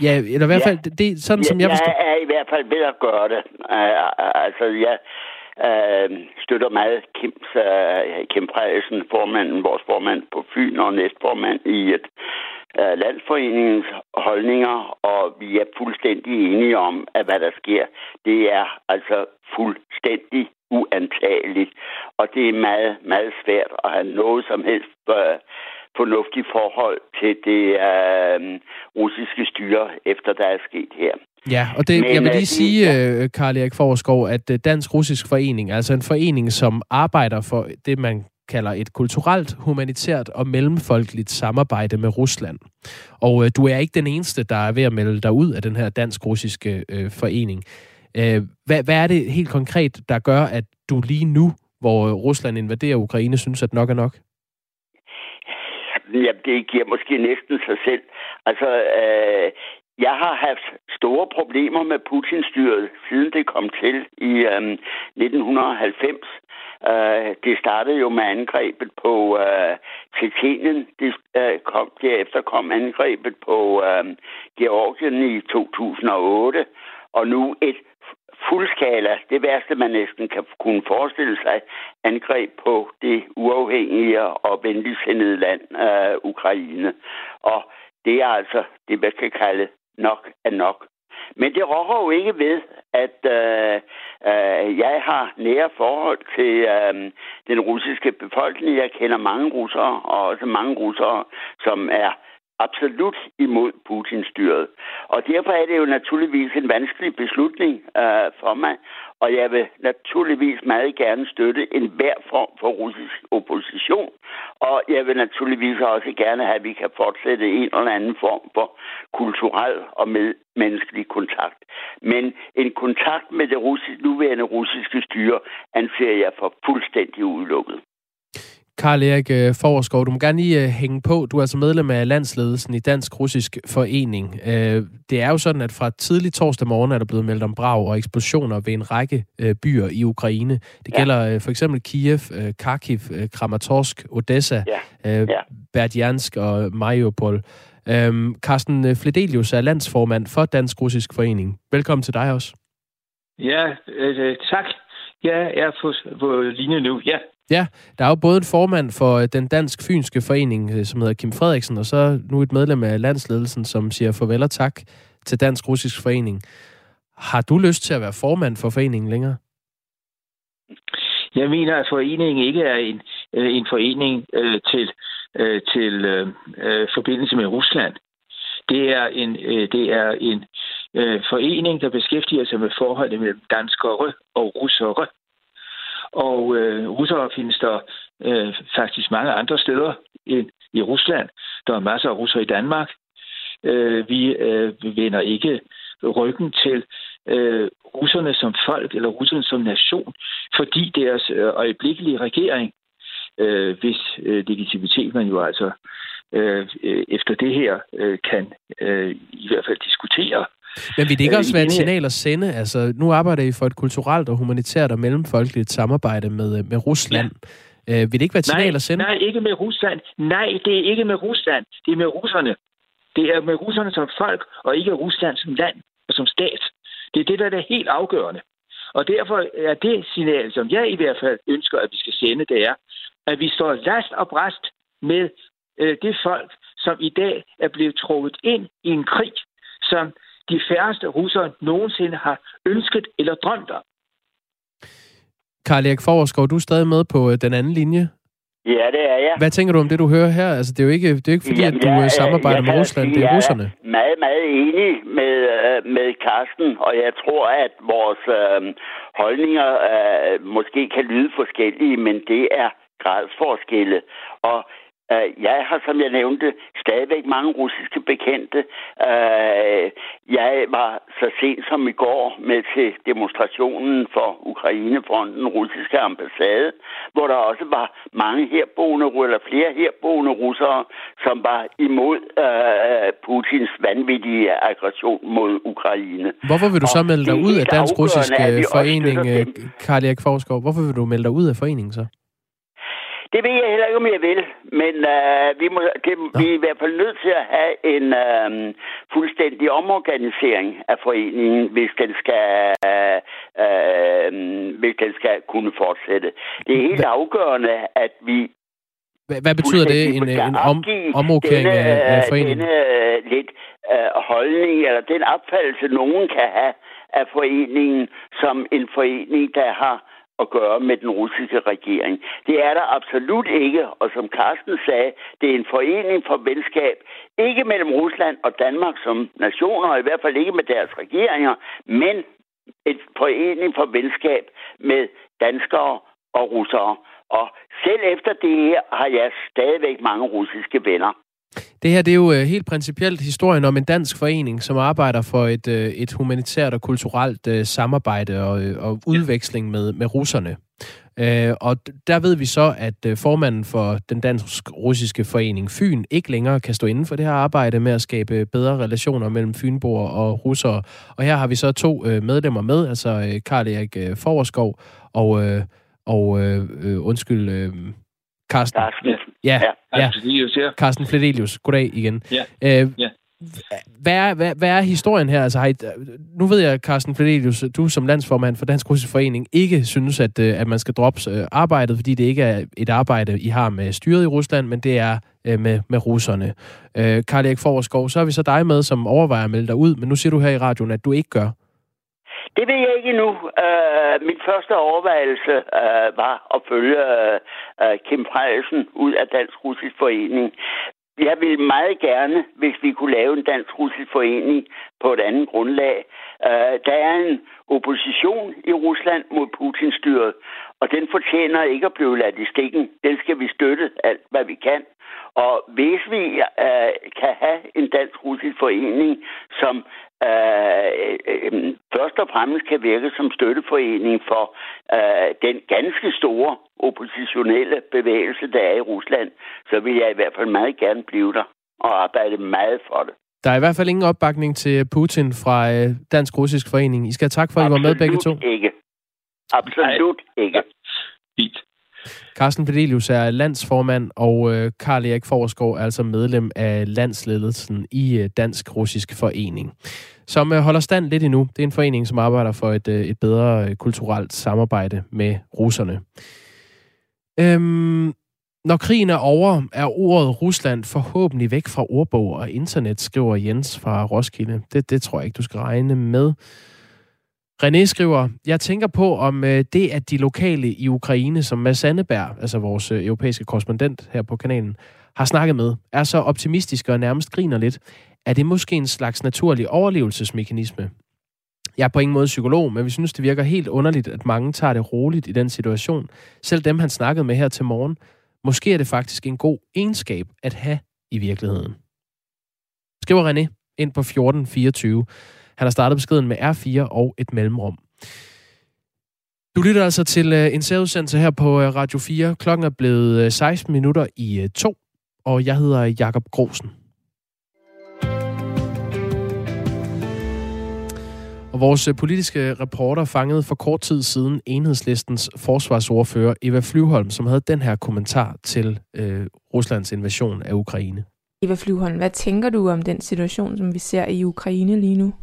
ja, eller i hvert fald, ja. det, er sådan, ja, som jeg forstår... Jeg er i hvert fald ved at gøre det. Uh, altså, jeg uh, støtter meget Kim, øh, Kim Frederiksen, formanden, vores formand på Fyn og næstformand i et uh, landsforeningens holdninger, og vi er fuldstændig enige om, at hvad der sker, det er altså fuldstændig uantageligt, og det er meget, meget svært at have noget som helst øh, fornuftigt forhold til det øh, russiske styre, efter der er sket her. Ja, og det, Men, jeg vil lige sige, ja. Karl Erik Forskov, at Dansk Russisk Forening, altså en forening, som arbejder for det, man kalder et kulturelt, humanitært og mellemfolkeligt samarbejde med Rusland. Og øh, du er ikke den eneste, der er ved at melde dig ud af den her dansk-russiske øh, forening. Øh, hvad, hvad er det helt konkret, der gør, at du lige nu, hvor Rusland invaderer Ukraine, synes, at nok er nok? Ja, det giver måske næsten sig selv. Altså, øh, jeg har haft store problemer med Putin-styret, siden det kom til i øh, 1990. Øh, det startede jo med angrebet på øh, Tjetjenien. Det øh, kom, derefter kom angrebet på øh, Georgien i 2008. Og nu et fuldskala, det værste man næsten kan kunne forestille sig, angreb på det uafhængige og venligsindede land, øh, Ukraine. Og det er altså det, man kan kalde nok er nok. Men det rokker jo ikke ved, at øh, øh, jeg har nære forhold til øh, den russiske befolkning. Jeg kender mange russere, og også mange russere, som er absolut imod Putins styret. Og derfor er det jo naturligvis en vanskelig beslutning øh, for mig, og jeg vil naturligvis meget gerne støtte en hver form for russisk opposition, og jeg vil naturligvis også gerne have, at vi kan fortsætte en eller anden form for kulturel og med menneskelig kontakt. Men en kontakt med det russiske, nuværende russiske styre anser jeg for fuldstændig udelukket. Karl Erik øh, Forskov, du må gerne lige øh, hænge på. Du er altså medlem af landsledelsen i Dansk Russisk Forening. Øh, det er jo sådan, at fra tidlig torsdag morgen er der blevet meldt om brag og eksplosioner ved en række byer i Ukraine. Det ja. gælder for eksempel Kiev, Kharkiv, Kramatorsk, Odessa, ja. Ja. Berdjansk og Mariupol. Carsten Fledelius er landsformand for Dansk Russisk Forening. Velkommen til dig også. Ja, øh, tak. Ja, jeg er på, på linje nu. Ja. Ja, der er jo både en formand for øh, den dansk-fynske forening, øh, som hedder Kim Frederiksen, og så nu et medlem af landsledelsen, som siger farvel og tak til Dansk-Russisk Forening. Har du lyst til at være formand for foreningen længere? Jeg mener, at foreningen ikke er en, øh, en forening øh, til, øh, til øh, forbindelse med Rusland. Det er en, øh, det er en øh, forening, der beskæftiger sig med forholdet mellem danskere og russere. Og øh, russere findes der øh, faktisk mange andre steder end i Rusland. Der er masser af russere i Danmark. Øh, vi øh, vender ikke ryggen til øh, russerne som folk eller russerne som nation, fordi deres øh, øjeblikkelige regering, øh, hvis øh, legitimitet man jo altså øh, øh efter det her øh, kan øh, i hvert fald diskutere, men vil det ikke øh, også være et signal at sende? Altså, nu arbejder I for et kulturelt og humanitært og mellemfolkeligt samarbejde med, øh, med Rusland. Ja. Øh, vil det ikke være et signal nej, at sende? Nej, ikke med Rusland. Nej, det er ikke med Rusland. Det er med russerne. Det er med russerne som folk, og ikke Rusland som land og som stat. Det er det, der er helt afgørende. Og derfor er det signal, som jeg i hvert fald ønsker, at vi skal sende, det er, at vi står last og bræst med øh, det folk, som i dag er blevet trukket ind i en krig, som de færreste russere nogensinde har ønsket eller drømt om. Karl Erik Foverskov, du er stadig med på øh, den anden linje. Ja, det er jeg. Hvad tænker du om det, du hører her? Altså, det er jo ikke, det er jo ikke fordi, Jamen, at du jeg, øh, samarbejder med Rusland. Det er russerne. Jeg er meget, meget enig med, øh, med Carsten, og jeg tror, at vores øh, holdninger øh, måske kan lyde forskellige, men det er gradsforskelle. Og jeg har, som jeg nævnte, stadigvæk mange russiske bekendte. Uh, jeg var så sent som i går med til demonstrationen for Ukraine foran den russiske ambassade, hvor der også var mange herboende, eller flere herboende russere, som var imod uh, Putins vanvittige aggression mod Ukraine. Hvorfor vil du så melde dig ud af Dansk Russisk Forening, Karl Erik Forskov? Hvorfor vil du melde dig ud af foreningen så? Det ved jeg heller ikke, om jeg vil, men øh, vi, må, det, vi er i hvert fald nødt til at have en øh, fuldstændig omorganisering af foreningen, hvis den skal, øh, øh, hvis den skal kunne fortsætte. Det er helt afgørende, at vi hvad, hvad betyder det, en, en om, omrokering denne, af, af foreningen? Denne øh, lidt øh, holdning, eller den opfattelse, nogen kan have af foreningen, som en forening, der har at gøre med den russiske regering. Det er der absolut ikke, og som Carsten sagde, det er en forening for venskab, ikke mellem Rusland og Danmark som nationer, og i hvert fald ikke med deres regeringer, men en forening for venskab med danskere og russere. Og selv efter det her har jeg stadigvæk mange russiske venner. Det her det er jo øh, helt principielt historien om en dansk forening, som arbejder for et, øh, et humanitært og kulturelt øh, samarbejde og, øh, og udveksling med, med russerne. Uh, og der ved vi så, at formanden for den dansk-russiske forening Fyn ikke længere kan stå inden for det her arbejde med at skabe bedre relationer mellem fynboer og russere. Og her har vi så to medlemmer med, altså uh, Karl Erik uh, Foverskov og, og undskyld... Uh, Carsten. Carsten. Ja, ja. ja. Fledelius, ja. Carsten Fledelius. Goddag igen. Ja. Øh, ja. Hvad er, hvad, hvad er historien her? Altså, har I, nu ved jeg, Carsten Fledelius, du som landsformand for Dansk Russisk Forening ikke synes, at, øh, at man skal droppe øh, arbejdet, fordi det ikke er et arbejde, I har med styret i Rusland, men det er øh, med, med russerne. Øh, Karl Erik Foverskov, så har vi så dig med, som overvejer at melde dig ud, men nu siger du her i radioen, at du ikke gør. Det ved jeg ikke endnu. Øh, min første overvejelse øh, var at følge øh, Kim Frederiksen ud af Dansk Russisk Forening. Jeg ville meget gerne, hvis vi kunne lave en dansk-russisk forening på et andet grundlag. Øh, der er en opposition i Rusland mod Putins styret, og den fortjener ikke at blive ladt i stikken. Den skal vi støtte alt, hvad vi kan. Og hvis vi øh, kan have en dansk-russisk forening, som uh, uh, først og fremmest kan virke som støtteforening for uh, den ganske store oppositionelle bevægelse, der er i Rusland, så vil jeg i hvert fald meget gerne blive der og arbejde meget for det. Der er i hvert fald ingen opbakning til Putin fra Dansk Russisk Forening. I skal have tak for, at I var med begge to. ikke. Absolut Nej. ikke. Fint. Carsten Fedelius er landsformand, og øh, Karl Erik Forsgaard er altså medlem af landsledelsen i øh, Dansk Russisk Forening, som øh, holder stand lidt endnu. Det er en forening, som arbejder for et, et bedre kulturelt samarbejde med russerne. Øhm, når krigen er over, er ordet Rusland forhåbentlig væk fra ordbog og internet, skriver Jens fra Roskilde. Det, det tror jeg ikke, du skal regne med. René skriver, jeg tænker på, om øh, det, at de lokale i Ukraine, som Mads Sandeberg, altså vores øh, europæiske korrespondent her på kanalen, har snakket med, er så optimistiske og nærmest griner lidt. Er det måske en slags naturlig overlevelsesmekanisme? Jeg er på ingen måde psykolog, men vi synes, det virker helt underligt, at mange tager det roligt i den situation. Selv dem, han snakkede med her til morgen. Måske er det faktisk en god egenskab at have i virkeligheden. Skriver René ind på 1424. Han har startet beskeden med R4 og et mellemrum. Du lytter altså til øh, en særudsendelse her på øh, Radio 4. Klokken er blevet øh, 16 minutter i uh, to, og jeg hedder Jakob Grosen. Og vores politiske reporter fangede for kort tid siden enhedslistens forsvarsordfører Eva Flyvholm, som havde den her kommentar til øh, Ruslands invasion af Ukraine. Eva Flyvholm, hvad tænker du om den situation, som vi ser i Ukraine lige nu?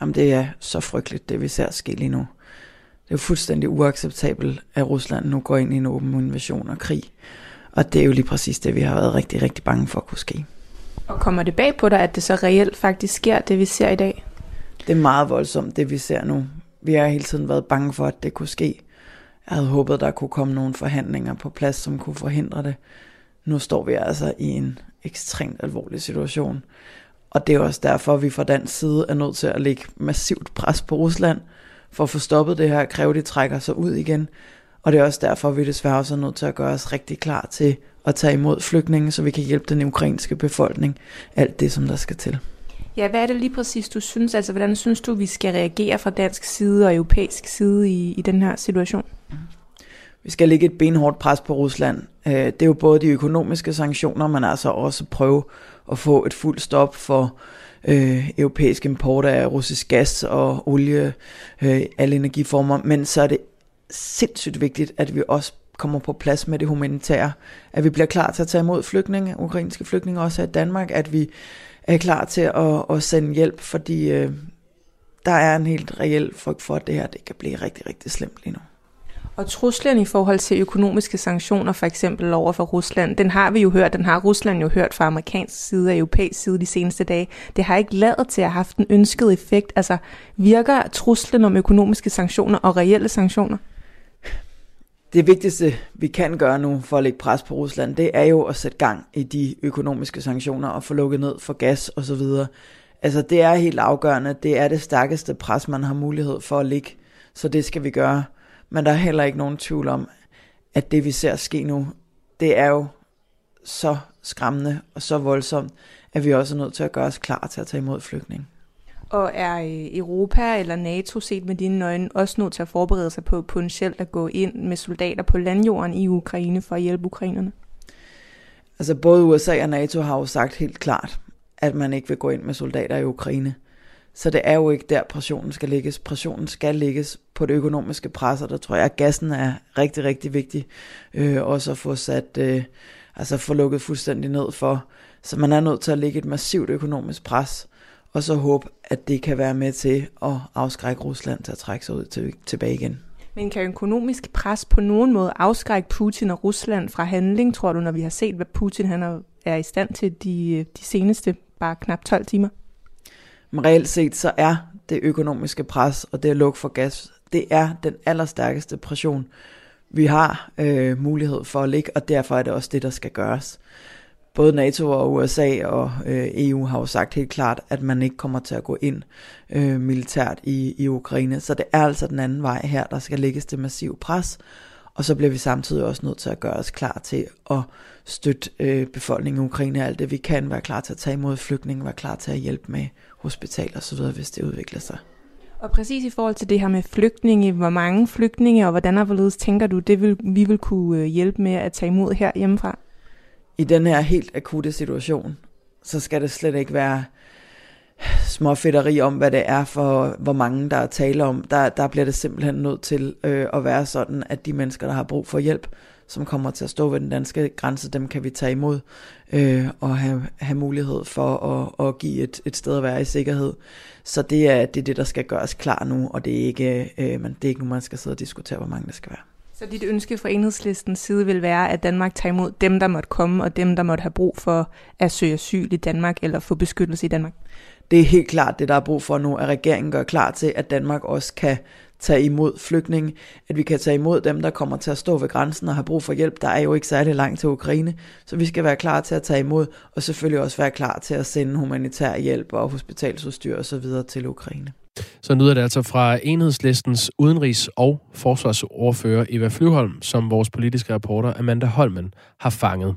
Jamen, det er så frygteligt, det vi ser ske lige nu. Det er jo fuldstændig uacceptabelt, at Rusland nu går ind i en åben invasion og krig. Og det er jo lige præcis det, vi har været rigtig, rigtig bange for at kunne ske. Og kommer det bag på dig, at det så reelt faktisk sker, det vi ser i dag? Det er meget voldsomt, det vi ser nu. Vi har hele tiden været bange for, at det kunne ske. Jeg havde håbet, der kunne komme nogle forhandlinger på plads, som kunne forhindre det. Nu står vi altså i en ekstremt alvorlig situation. Og det er også derfor, at vi fra dansk side er nødt til at lægge massivt pres på Rusland for at få stoppet det her, kræve de trækker sig ud igen. Og det er også derfor, at vi desværre også er nødt til at gøre os rigtig klar til at tage imod flygtninge, så vi kan hjælpe den ukrainske befolkning alt det, som der skal til. Ja, hvad er det lige præcis, du synes? Altså, hvordan synes du, vi skal reagere fra dansk side og europæisk side i, i den her situation? Vi skal lægge et benhårdt pres på Rusland. Øh, det er jo både de økonomiske sanktioner, men altså også prøve at få et fuldt stop for øh, europæisk import af russisk gas og olie, øh, alle energiformer. Men så er det sindssygt vigtigt, at vi også kommer på plads med det humanitære. At vi bliver klar til at tage imod flygtninge, ukrainske flygtninge også i Danmark. At vi er klar til at, at sende hjælp, fordi øh, der er en helt reel frygt for, at det her det kan blive rigtig, rigtig slemt lige nu. Og truslen i forhold til økonomiske sanktioner, for eksempel over for Rusland, den har vi jo hørt, den har Rusland jo hørt fra amerikansk side og europæisk side de seneste dage. Det har ikke lavet til at have haft den ønskede effekt. Altså, virker truslen om økonomiske sanktioner og reelle sanktioner? Det vigtigste, vi kan gøre nu for at lægge pres på Rusland, det er jo at sætte gang i de økonomiske sanktioner og få lukket ned for gas osv. Altså, det er helt afgørende. Det er det stærkeste pres, man har mulighed for at lægge. Så det skal vi gøre. Men der er heller ikke nogen tvivl om, at det vi ser ske nu, det er jo så skræmmende og så voldsomt, at vi også er nødt til at gøre os klar til at tage imod flygtninge. Og er øh, Europa eller NATO set med dine øjne også nødt til at forberede sig på potentielt at gå ind med soldater på landjorden i Ukraine for at hjælpe ukrainerne? Altså både USA og NATO har jo sagt helt klart, at man ikke vil gå ind med soldater i Ukraine. Så det er jo ikke der, pressionen skal lægges. Pressionen skal lægges på det økonomiske pres, og der tror jeg, at gassen er rigtig, rigtig vigtig. Øh, også at få sat, øh, altså få lukket fuldstændig ned for. Så man er nødt til at lægge et massivt økonomisk pres, og så håbe, at det kan være med til at afskrække Rusland til at trække sig ud til, tilbage igen. Men kan økonomisk pres på nogen måde afskrække Putin og Rusland fra handling, tror du, når vi har set, hvad Putin han er i stand til de, de seneste bare knap 12 timer? Men reelt set, så er det økonomiske pres og det at lukke for gas, det er den allerstærkeste pression, vi har øh, mulighed for at ligge, og derfor er det også det, der skal gøres. Både NATO og USA og øh, EU har jo sagt helt klart, at man ikke kommer til at gå ind øh, militært i, i Ukraine. Så det er altså den anden vej her, der skal lægges det massive pres. Og så bliver vi samtidig også nødt til at gøre os klar til at støtte øh, befolkningen i Ukraine alt det vi kan, være klar til at tage imod flygtninge, være klar til at hjælpe med hospital og så videre, hvis det udvikler sig. Og præcis i forhold til det her med flygtninge, hvor mange flygtninge og hvordan og hvorledes tænker du, det vil, vi vil kunne øh, hjælpe med at tage imod her hjemmefra? I den her helt akutte situation, så skal det slet ikke være små fedteri om, hvad det er for, hvor mange der er tale om. Der, der bliver det simpelthen nødt til øh, at være sådan, at de mennesker, der har brug for hjælp, som kommer til at stå ved den danske grænse, dem kan vi tage imod øh, og have, have mulighed for at, at give et, et sted at være i sikkerhed. Så det er, det er det, der skal gøres klar nu, og det er ikke, øh, man, det er ikke nu, man skal sidde og diskutere, hvor mange der skal være. Så dit ønske fra enhedslistens side vil være, at Danmark tager imod dem, der måtte komme, og dem, der måtte have brug for at søge asyl i Danmark eller få beskyttelse i Danmark? Det er helt klart det, der er brug for nu, at regeringen gør klar til, at Danmark også kan tage imod flygtninge, at vi kan tage imod dem, der kommer til at stå ved grænsen og har brug for hjælp. Der er jo ikke særlig langt til Ukraine, så vi skal være klar til at tage imod, og selvfølgelig også være klar til at sende humanitær hjælp og hospitalsudstyr osv. til Ukraine. Så lyder det altså fra enhedslistens udenrigs- og forsvarsordfører Eva Flyvholm, som vores politiske reporter Amanda Holmen har fanget.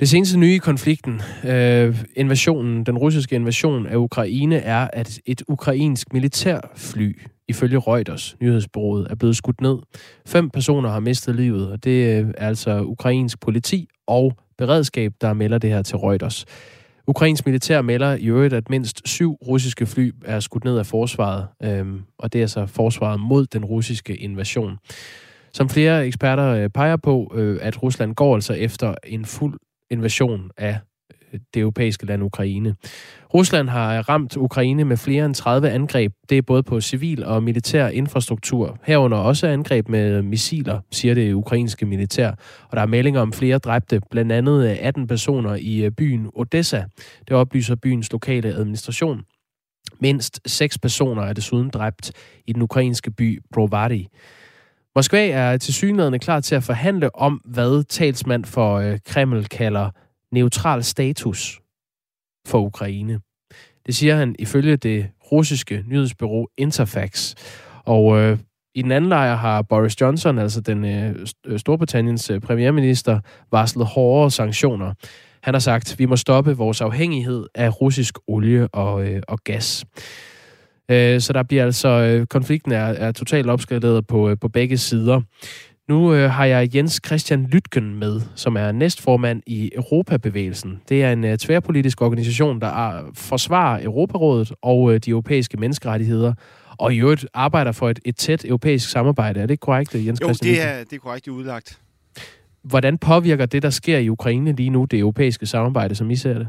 Det seneste nye i konflikten, øh, invasionen, den russiske invasion af Ukraine, er, at et ukrainsk militærfly, ifølge Reuters nyhedsbureauet, er blevet skudt ned. Fem personer har mistet livet, og det øh, er altså ukrainsk politi og beredskab, der melder det her til Reuters. Ukrainsk militær melder i øvrigt, at mindst syv russiske fly er skudt ned af forsvaret, øhm, og det er altså forsvaret mod den russiske invasion. Som flere eksperter øh, peger på, øh, at Rusland går altså efter en fuld invasion af det europæiske land Ukraine. Rusland har ramt Ukraine med flere end 30 angreb. Det er både på civil og militær infrastruktur. Herunder også angreb med missiler, siger det ukrainske militær. Og der er meldinger om flere dræbte, blandt andet 18 personer i øh, byen Odessa. Det oplyser byens lokale administration. Mindst seks personer er desuden dræbt i den ukrainske by Brovary. Moskva er til synligheden klar til at forhandle om, hvad talsmand for øh, Kreml kalder neutral status for Ukraine. Det siger han ifølge det russiske nyhedsbyrå Interfax. Og øh, i den anden lejr har Boris Johnson, altså den øh, øh, Storbritanniens øh, premierminister, varslet hårdere sanktioner. Han har sagt, vi må stoppe vores afhængighed af russisk olie og, øh, og gas. Øh, så der bliver altså, øh, konflikten er, er totalt opskaleret på, øh, på begge sider. Nu øh, har jeg Jens Christian Lytgen med, som er næstformand i Europabevægelsen. Det er en øh, tværpolitisk organisation, der er, forsvarer Europarådet og øh, de europæiske menneskerettigheder, og i øvrigt arbejder for et, et tæt europæisk samarbejde. Er det korrekt, Jens jo, Christian det er, det er korrekt udlagt. Hvordan påvirker det, der sker i Ukraine lige nu, det europæiske samarbejde, som I ser det?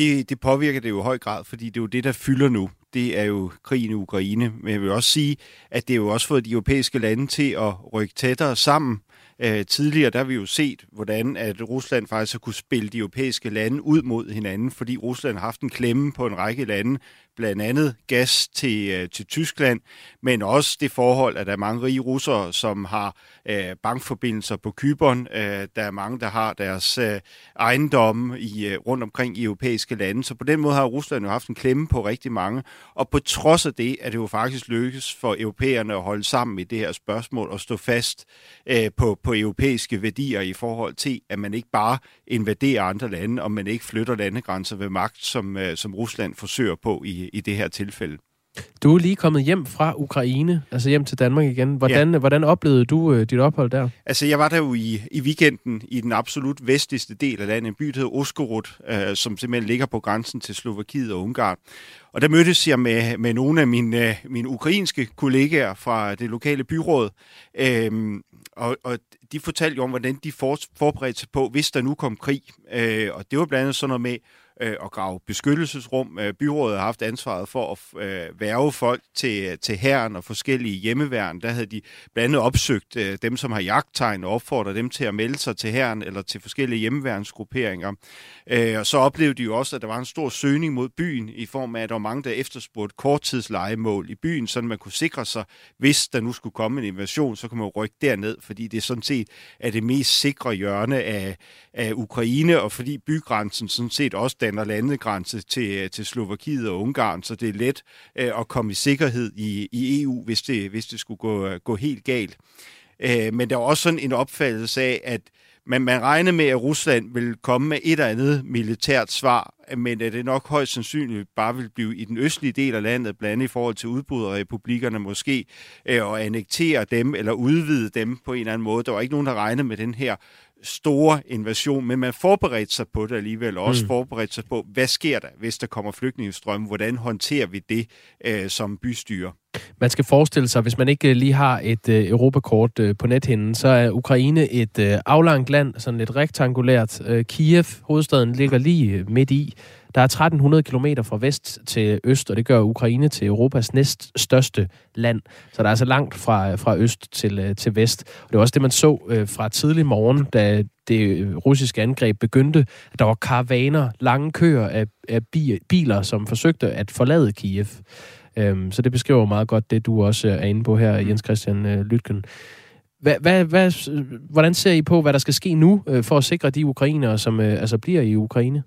Det, det påvirker det jo i høj grad, fordi det er jo det, der fylder nu. Det er jo krigen i Ukraine. Men jeg vil også sige, at det er jo også fået de europæiske lande til at rykke tættere sammen. Øh, tidligere der har vi jo set, hvordan at Rusland faktisk har kunne spille de europæiske lande ud mod hinanden, fordi Rusland har haft en klemme på en række lande, blandt andet gas til, øh, til Tyskland, men også det forhold, at der er mange rige russere, som har øh, bankforbindelser på Kyberen. Øh, der er mange, der har deres øh, ejendomme i, øh, rundt omkring i europæiske lande. Så på den måde har Rusland jo haft en klemme på rigtig mange. Og på trods af det, er det jo faktisk lykkes for europæerne at holde sammen i det her spørgsmål og stå fast øh, på, på europæiske værdier i forhold til, at man ikke bare invaderer andre lande, og man ikke flytter landegrænser ved magt, som, øh, som Rusland forsøger på i, i det her tilfælde. Du er lige kommet hjem fra Ukraine, altså hjem til Danmark igen. Hvordan, ja. hvordan oplevede du uh, dit ophold der? Altså, jeg var der jo i, i weekenden i den absolut vestligste del af landet, en by, der hedder Oskorod, uh, som simpelthen ligger på grænsen til Slovakiet og Ungarn. Og der mødtes jeg med, med nogle af mine, uh, mine ukrainske kollegaer fra det lokale byråd, uh, og, og de fortalte jo om, hvordan de for, forberedte sig på, hvis der nu kom krig. Uh, og det var blandt andet sådan noget med, øh, at grave beskyttelsesrum. Øh, byrådet har haft ansvaret for at øh, værve folk til, til herren og forskellige hjemmeværn. Der havde de blandt andet opsøgt øh, dem, som har jagttegn og opfordret dem til at melde sig til herren eller til forskellige hjemmeværnsgrupperinger. Øh, og så oplevede de jo også, at der var en stor søgning mod byen i form af, at der var mange, der efterspurgte korttidslejemål i byen, så man kunne sikre sig, hvis der nu skulle komme en invasion, så kunne man rykke derned, fordi det sådan set er det mest sikre hjørne af, af Ukraine, og fordi bygrænsen sådan set også danner landegrænse til, øh, til Slovakiet og Ungarn, så det er let øh, at komme i sikkerhed i, i EU, hvis det, hvis det skulle gå, øh, gå helt galt. Men der er også sådan en opfattelse af, at man, man regner med, at Rusland vil komme med et eller andet militært svar, men at det nok højst sandsynligt bare vil blive i den østlige del af landet, blandt andet i forhold til udbryderrepublikkerne måske, og annektere dem eller udvide dem på en eller anden måde. Der var ikke nogen, der regnede med den her store invasion, men man forberedte sig på det alligevel, og også mm. forberedte sig på, hvad sker der, hvis der kommer flygtningestrømme? Hvordan håndterer vi det øh, som bystyre? Man skal forestille sig, hvis man ikke øh, lige har et øh, europakort øh, på nethinden, så er Ukraine et øh, aflangt land, sådan lidt rektangulært. Øh, Kiev, hovedstaden, ligger lige øh, midt i. Der er 1300 km fra vest til øst, og det gør Ukraine til Europas næst største land. Så der er altså langt fra, fra øst til, øh, til vest. Og det var også det, man så øh, fra tidlig morgen, da det russiske angreb begyndte, at der var karavaner, lange køer af, af biler, som forsøgte at forlade Kiev. Øhm, så det beskriver meget godt det, du også er inde på her, mm. Jens Christian øh, Lytken. Hvad, hvad, hvad, hvordan ser I på, hvad der skal ske nu øh, for at sikre de ukrainere, som øh, altså bliver i Ukraine?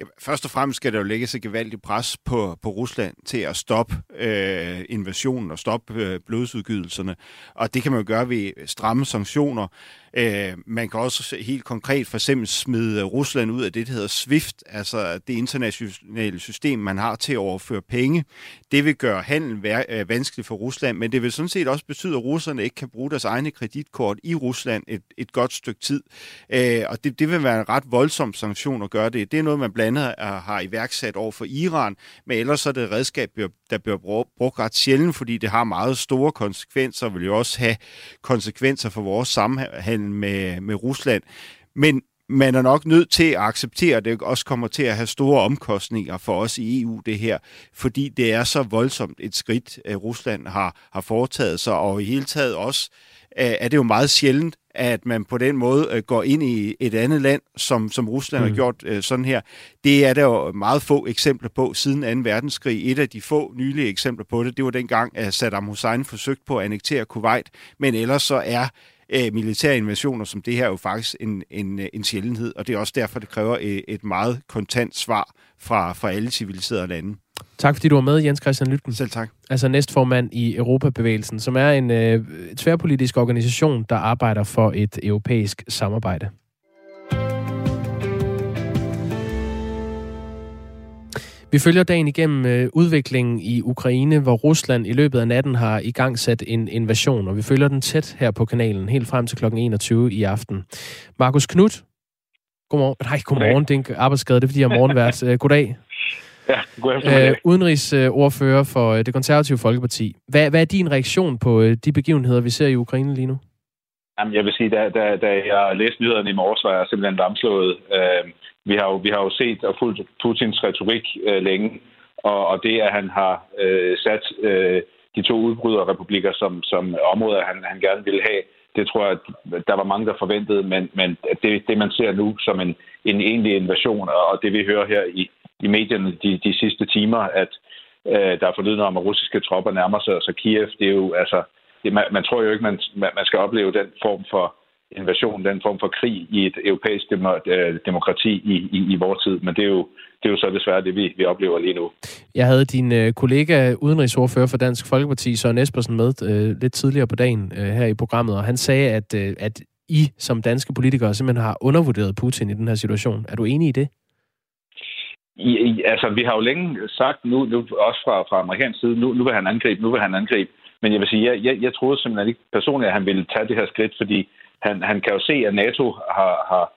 Ja, først og fremmest skal der jo lægge sig gevaldigt pres på, på Rusland til at stoppe øh, invasionen og stoppe øh, blodsudgydelserne. Og det kan man jo gøre ved stramme sanktioner. Øh, man kan også helt konkret for eksempel smide øh, Rusland ud af det, der hedder SWIFT, altså det internationale system, man har til at overføre penge. Det vil gøre handel øh, vanskelig for Rusland, men det vil sådan set også betyde, at russerne ikke kan bruge deres egne kreditkort i Rusland et, et godt stykke tid. Øh, og det, det vil være en ret voldsom sanktion at gøre det. Det er noget, man blandt andet øh, har iværksat over for Iran, men ellers er det et redskab, der bliver brugt ret sjældent, fordi det har meget store konsekvenser, og vil jo også have konsekvenser for vores samhandel med, med Rusland. Men man er nok nødt til at acceptere, at det også kommer til at have store omkostninger for os i EU, det her, fordi det er så voldsomt et skridt, Rusland har, har foretaget sig, og i hele taget også er det jo meget sjældent, at man på den måde øh, går ind i et andet land, som, som Rusland mm. har gjort øh, sådan her. Det er der jo meget få eksempler på siden 2. verdenskrig. Et af de få nylige eksempler på det, det var dengang, at Saddam Hussein forsøgte på at annektere Kuwait, men ellers så er øh, militære invasioner som det her jo faktisk en, en, en sjældenhed, og det er også derfor, det kræver et, et meget kontant svar fra, fra alle civiliserede lande. Tak fordi du var med, Jens Christian Lytten. Selv tak. Altså næstformand i Europabevægelsen, som er en øh, tværpolitisk organisation, der arbejder for et europæisk samarbejde. Vi følger dagen igennem øh, udviklingen i Ukraine, hvor Rusland i løbet af natten har igangsat en invasion, og vi følger den tæt her på kanalen, helt frem til kl. 21 i aften. Markus Knudt, godmorgen. Nej, godmorgen, det er en arbejdsskade, det er fordi jeg er morgenvært. Øh, goddag. <laughs> Ja, god. Øh, udenrigsordfører for øh, det konservative Folkeparti. Hvad, hvad er din reaktion på øh, de begivenheder, vi ser i Ukraine lige nu? Jamen, jeg vil sige, da, da, da jeg læste nyhederne i morges, var jeg simpelthen lamslået. Øh, vi, har jo, vi har jo set og fulgt Putins retorik øh, længe, og, og det, at han har øh, sat øh, de to udbryderrepublikker som, som områder, han, han gerne ville have, det tror jeg, at der var mange, der forventede, men, men det, det, man ser nu som en, en egentlig invasion, og det vi hører her i, i medierne de, de sidste timer, at øh, der er forlydende om, at russiske tropper nærmer sig så Kiev. Det er jo, altså, det, man, man tror jo ikke, man, man skal opleve den form for invasion, den form for krig i et europæisk øh, demokrati i, i, i vores tid. Men det er jo, det er jo så desværre det, vi, vi oplever lige nu. Jeg havde din øh, kollega, udenrigsordfører for Dansk Folkeparti, Søren Espersen, med øh, lidt tidligere på dagen øh, her i programmet, og han sagde, at, øh, at I som danske politikere simpelthen har undervurderet Putin i den her situation. Er du enig i det? I, i, altså, vi har jo længe sagt, nu, nu også fra, fra amerikansk side, nu, nu vil han angribe, nu vil han angribe. Men jeg vil sige, jeg, jeg, jeg troede simpelthen ikke personligt, at han ville tage det her skridt, fordi han, han kan jo se, at NATO har, har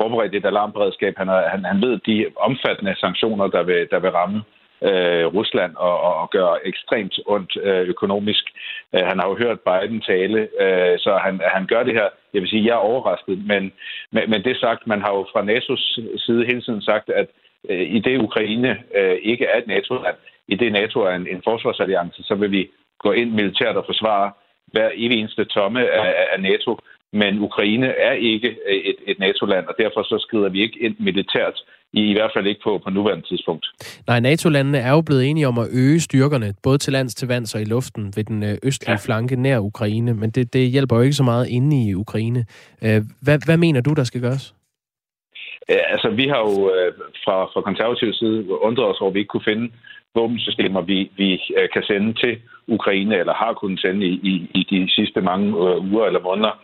forberedt et alarmberedskab. Han, har, han, han ved de omfattende sanktioner, der vil, der vil ramme øh, Rusland og, og, gøre ekstremt ondt øh, økonomisk. Øh, han har jo hørt Biden tale, øh, så han, han gør det her. Jeg vil sige, jeg er overrasket, men, men, men det sagt, man har jo fra NATO's side hele tiden sagt, at øh, i det Ukraine øh, ikke er et NATO-land, i det NATO er en, en forsvarsalliance, så vil vi gå ind militært og forsvare hver evig eneste tomme af, af NATO. Men Ukraine er ikke et, et NATO-land, og derfor så skrider vi ikke ind militært, i, i hvert fald ikke på, på nuværende tidspunkt. Nej, NATO-landene er jo blevet enige om at øge styrkerne, både til lands, til vands og i luften, ved den øh, østlige ja. flanke nær Ukraine, men det, det hjælper jo ikke så meget inde i Ukraine. Øh, hvad, hvad mener du, der skal gøres? Altså, vi har jo øh, fra, fra konservativ side undret os over, at vi ikke kunne finde våbensystemer, vi, vi kan sende til Ukraine, eller har kunnet sende i, i, i de sidste mange øh, uger eller måneder.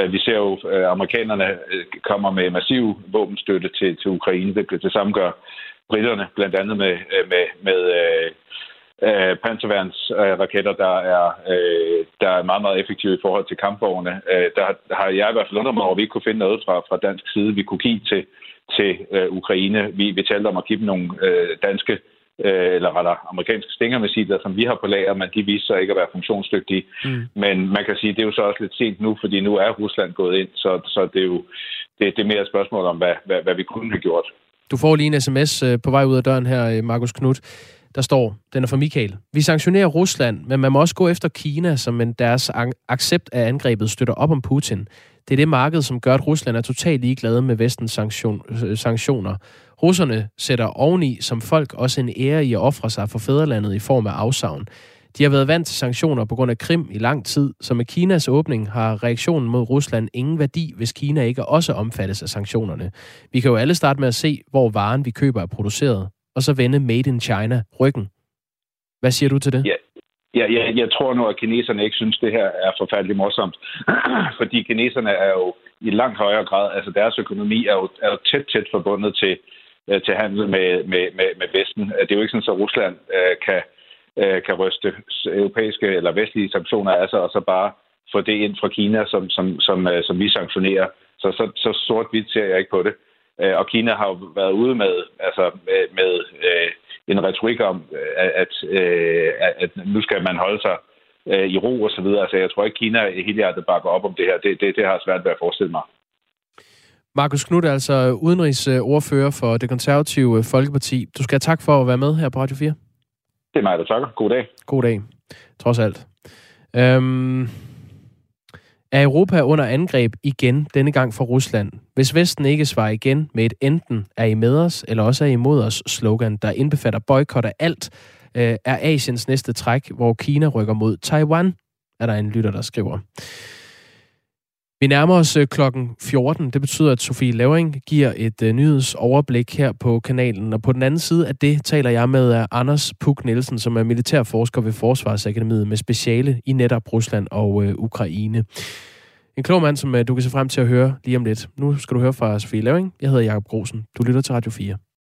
Øh, vi ser jo, at amerikanerne øh, kommer med massiv våbenstøtte til, til Ukraine. Det, det samme gør britterne, blandt andet med, med, med øh, panserværnsraketter, der er, øh, der er meget, meget effektive i forhold til kampvogne. Øh, der har jeg i hvert fald undret mig over, at vi ikke kunne finde noget fra, fra dansk side, vi kunne give til, til øh, Ukraine. Vi, vi talte om at give dem nogle øh, danske øh, eller rettere amerikanske stingermissiler, som vi har på lager, men de viser sig ikke at være funktionsdygtige. Mm. Men man kan sige, at det er jo så også lidt sent nu, fordi nu er Rusland gået ind, så, så det er jo det, det er mere et spørgsmål om, hvad, hvad, hvad vi kunne have gjort. Du får lige en sms øh, på vej ud af døren her, øh, Markus Knudt. Der står, den er fra Michael. Vi sanktionerer Rusland, men man må også gå efter Kina, som en deres accept af angrebet støtter op om Putin. Det er det marked, som gør, at Rusland er totalt ligeglade med vestens sanktion, øh, sanktioner. Russerne sætter oveni som folk også en ære i at ofre sig for fædrelandet i form af afsavn. De har været vant til sanktioner på grund af Krim i lang tid, så med Kinas åbning har reaktionen mod Rusland ingen værdi, hvis Kina ikke også omfattes af sanktionerne. Vi kan jo alle starte med at se, hvor varen vi køber er produceret, og så vende Made in China ryggen. Hvad siger du til det? Ja, ja, ja jeg tror nu, at kineserne ikke synes, det her er forfærdeligt morsomt. <clears throat> Fordi kineserne er jo i langt højere grad, altså deres økonomi er jo, er jo tæt, tæt forbundet til, øh, til handel med, med, med, med Vesten. Øh, det er jo ikke sådan, at Rusland øh, kan, øh, kan ryste europæiske eller vestlige sanktioner af sig, og så bare få det ind fra Kina, som, som, som, øh, som vi sanktionerer. Så, så, så sort-hvidt ser jeg ikke på det. Øh, og Kina har jo været ude med, altså med, med øh, en retorik om, øh, at, at, øh, at nu skal man holde sig øh, i ro og så videre. Altså, jeg tror ikke, Kina helt hjertet bakker op om det her. Det, det, det har svært ved at forestille mig. Markus Knudt er altså udenrigsordfører for det konservative Folkeparti. Du skal have tak for at være med her på Radio 4. Det er mig, der takker. God dag. God dag, trods alt. Øhm, er Europa under angreb igen, denne gang fra Rusland? Hvis Vesten ikke svarer igen med et enten er I med os, eller også er I imod os slogan, der indbefatter boykot af alt, øh, er Asiens næste træk, hvor Kina rykker mod Taiwan, er der en lytter, der skriver. Vi nærmer os øh, klokken 14. Det betyder, at Sofie Lavring giver et uh, nyhedsoverblik her på kanalen. Og på den anden side af det taler jeg med uh, Anders Puk Nielsen, som er militærforsker ved Forsvarsakademiet med speciale i netop Rusland og uh, Ukraine. En klog mand, som du kan se frem til at høre lige om lidt. Nu skal du høre fra Sofie Lavring. Jeg hedder Jakob Grosen. Du lytter til Radio 4.